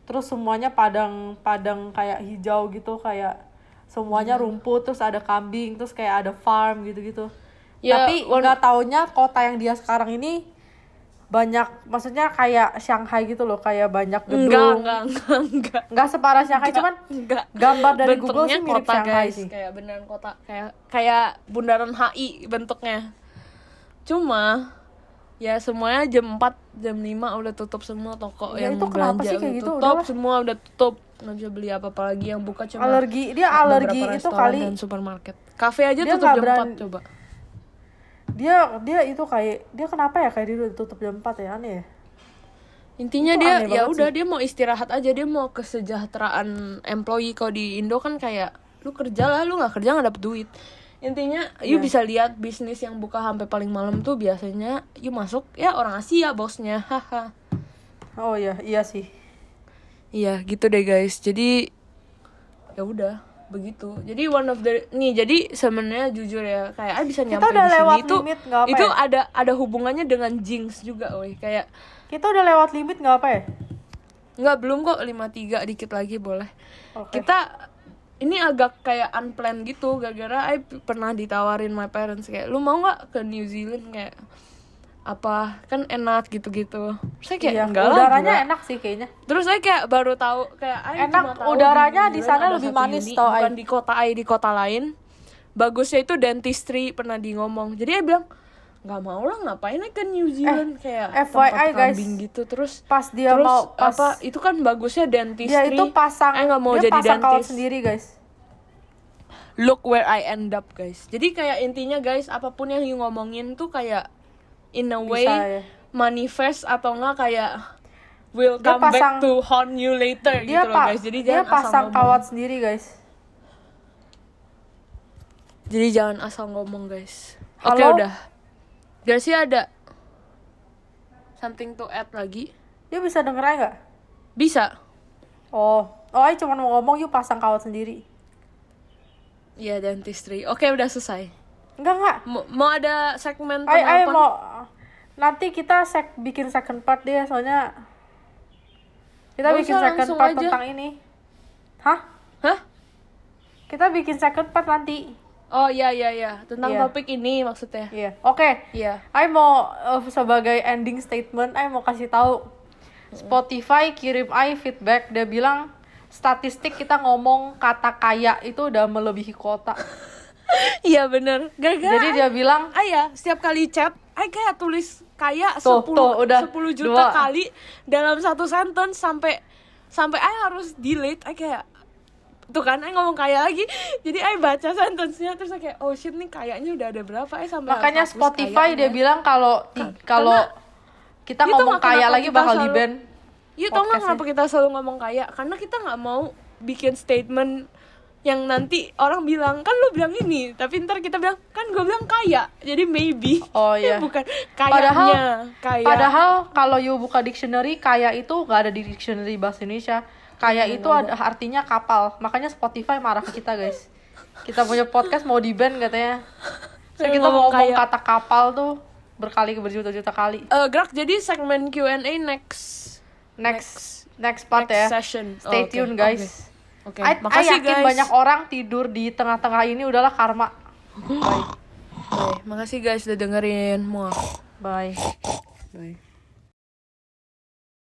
Terus semuanya padang padang kayak hijau gitu kayak semuanya Iya. rumput terus ada kambing terus kayak ada farm gitu-gitu. Ya, Tapi nggak taunya kota yang dia sekarang ini banyak maksudnya kayak Shanghai gitu loh kayak banyak Enggak, gedung. enggak, enggak, enggak. Nggak separah Shanghai cuman enggak. gambar dari Google bentuknya sih mirip kota Shanghai guys. sih. kayak beneran kota. Kayak kayak bundaran HI bentuknya. Cuma ya semuanya jam 4 jam 5 udah tutup semua toko Ya, yang itu kenapa belanja sih kayak udah gitu? tutup. Udahlah. semua udah tutup. Nggak bisa beli apa-apa lagi. Yang buka cuma Alergi dia alergi itu kali. dan supermarket. Kafe aja Dia tutup jam berani- 4 coba dia dia itu kayak dia kenapa ya kayak dia udah tutup jam 4 ya? Aneh ya. intinya Itu dia ya udah dia mau istirahat aja dia mau kesejahteraan employee. Kalau di Indo kan kayak lu kerja lah lu nggak kerja nggak dapet duit. Intinya you Iya. bisa lihat bisnis yang buka sampai paling malam tuh biasanya you masuk ya orang Asia bosnya. [LAUGHS] Haha. Oh iya, iya sih. iya gitu deh guys. Jadi ya udah begitu jadi one of the nih jadi sebenarnya jujur ya kayak ah bisa Kita nyampe udah di sini lewat itu limit, nggak apa itu ya? ada ada hubungannya dengan jinx juga woi kayak Kita udah lewat limit nggak apa ya? nggak belum kok 53 dikit lagi boleh Oke. kita ini agak kayak unplanned gitu gara-gara I pernah ditawarin my parents kayak lu mau nggak ke New Zealand kayak apa kan enak gitu-gitu saya kayak Iya, enggak lah udaranya gila." enak sih kayaknya. terus saya kayak baru tahu kayak I Enak, tahu udaranya New di sana lebih manis, uni, tau, Ai. bukan di kota I di kota lain bagusnya itu dentistry pernah di ngomong jadi I bilang nggak mau lah ngapain ke New Zealand kayak FYI, tempat guys. kambing gitu terus Pas dia terus mau pas apa itu kan bagusnya dentistry dia itu pasang nggak mau dia jadi dentist sendiri, guys. look where I end up guys jadi kayak intinya guys apa pun yang you ngomongin tuh kayak in a way Bisa ya. manifest atau enggak kayak will Dia come back pasang- to haunt you later Dia gitu loh guys jadi dia jangan asal pasang ngomong kawat sendiri, guys. jadi jangan asal ngomong guys oke Halo? udah Garcia ada something to add lagi? Dia bisa denger aja nggak? Bisa. Oh, oh, Ai cuma mau ngomong yuk pasang kawat sendiri. Iya dentistry. Oke udah selesai. Enggak enggak. Mau, mau ada segmen Ai penelpon? mau nanti kita sek bikin second part dia soalnya kita Nggak bikin second part aja. tentang ini. Hah? Hah? Kita bikin second part nanti. Oh iya iya iya tentang Iya. topik ini maksudnya. Iya. Oke. Iya. Ai mau eh, sebagai ending statement, Ai mau kasih tahu Spotify kirim Ai feedback dia bilang statistik kita ngomong kata kaya itu udah melebihi kota. [LAUGHS] Iya bener. Gara-gara. Jadi dia bilang Ah ya, setiap kali chat, ay kayak tulis kaya Tuh, 10 tuh, udah 10 juta dua. kali dalam satu sentence sampai sampai ay harus delete. Ay kayak tuh kan ay ngomong kaya lagi. Jadi ay baca sentence-nya terus ay kayak oh shit nih kayaknya udah ada berapa ay sampai makanya Spotify dia bilang kalau ti- kalau kita ngomong nggak kaya kenapa lagi bakal selalu- di ban. Iya tau podcastnya. kenapa kita selalu ngomong kaya? Karena kita nggak mau bikin statement yang nanti orang bilang kan lu bilang ini, tapi ntar kita bilang kan gue bilang kaya, jadi maybe. Oh, iya. [LAUGHS] bukan Padahal kayaknya kaya. padahal kalau you buka dictionary kaya itu nggak ada di dictionary bahasa Indonesia. Kaya Iya, itu ada artinya kapal. Makanya Spotify marah ke kita, guys. Kita punya podcast mau di ban katanya. So, kita ngomong ngomong kaya. kata kapal tuh berkali berjuta-juta kali. Eh, gerak jadi segmen Q&A next Next next part next ya. session. Stay Oh, oke, tune guys. Oke, I makasih yakin guys. banyak orang tidur di tengah-tengah ini udahlah karma. Bye. Oke, makasih guys udah dengerin. Muah. Bye. Bye.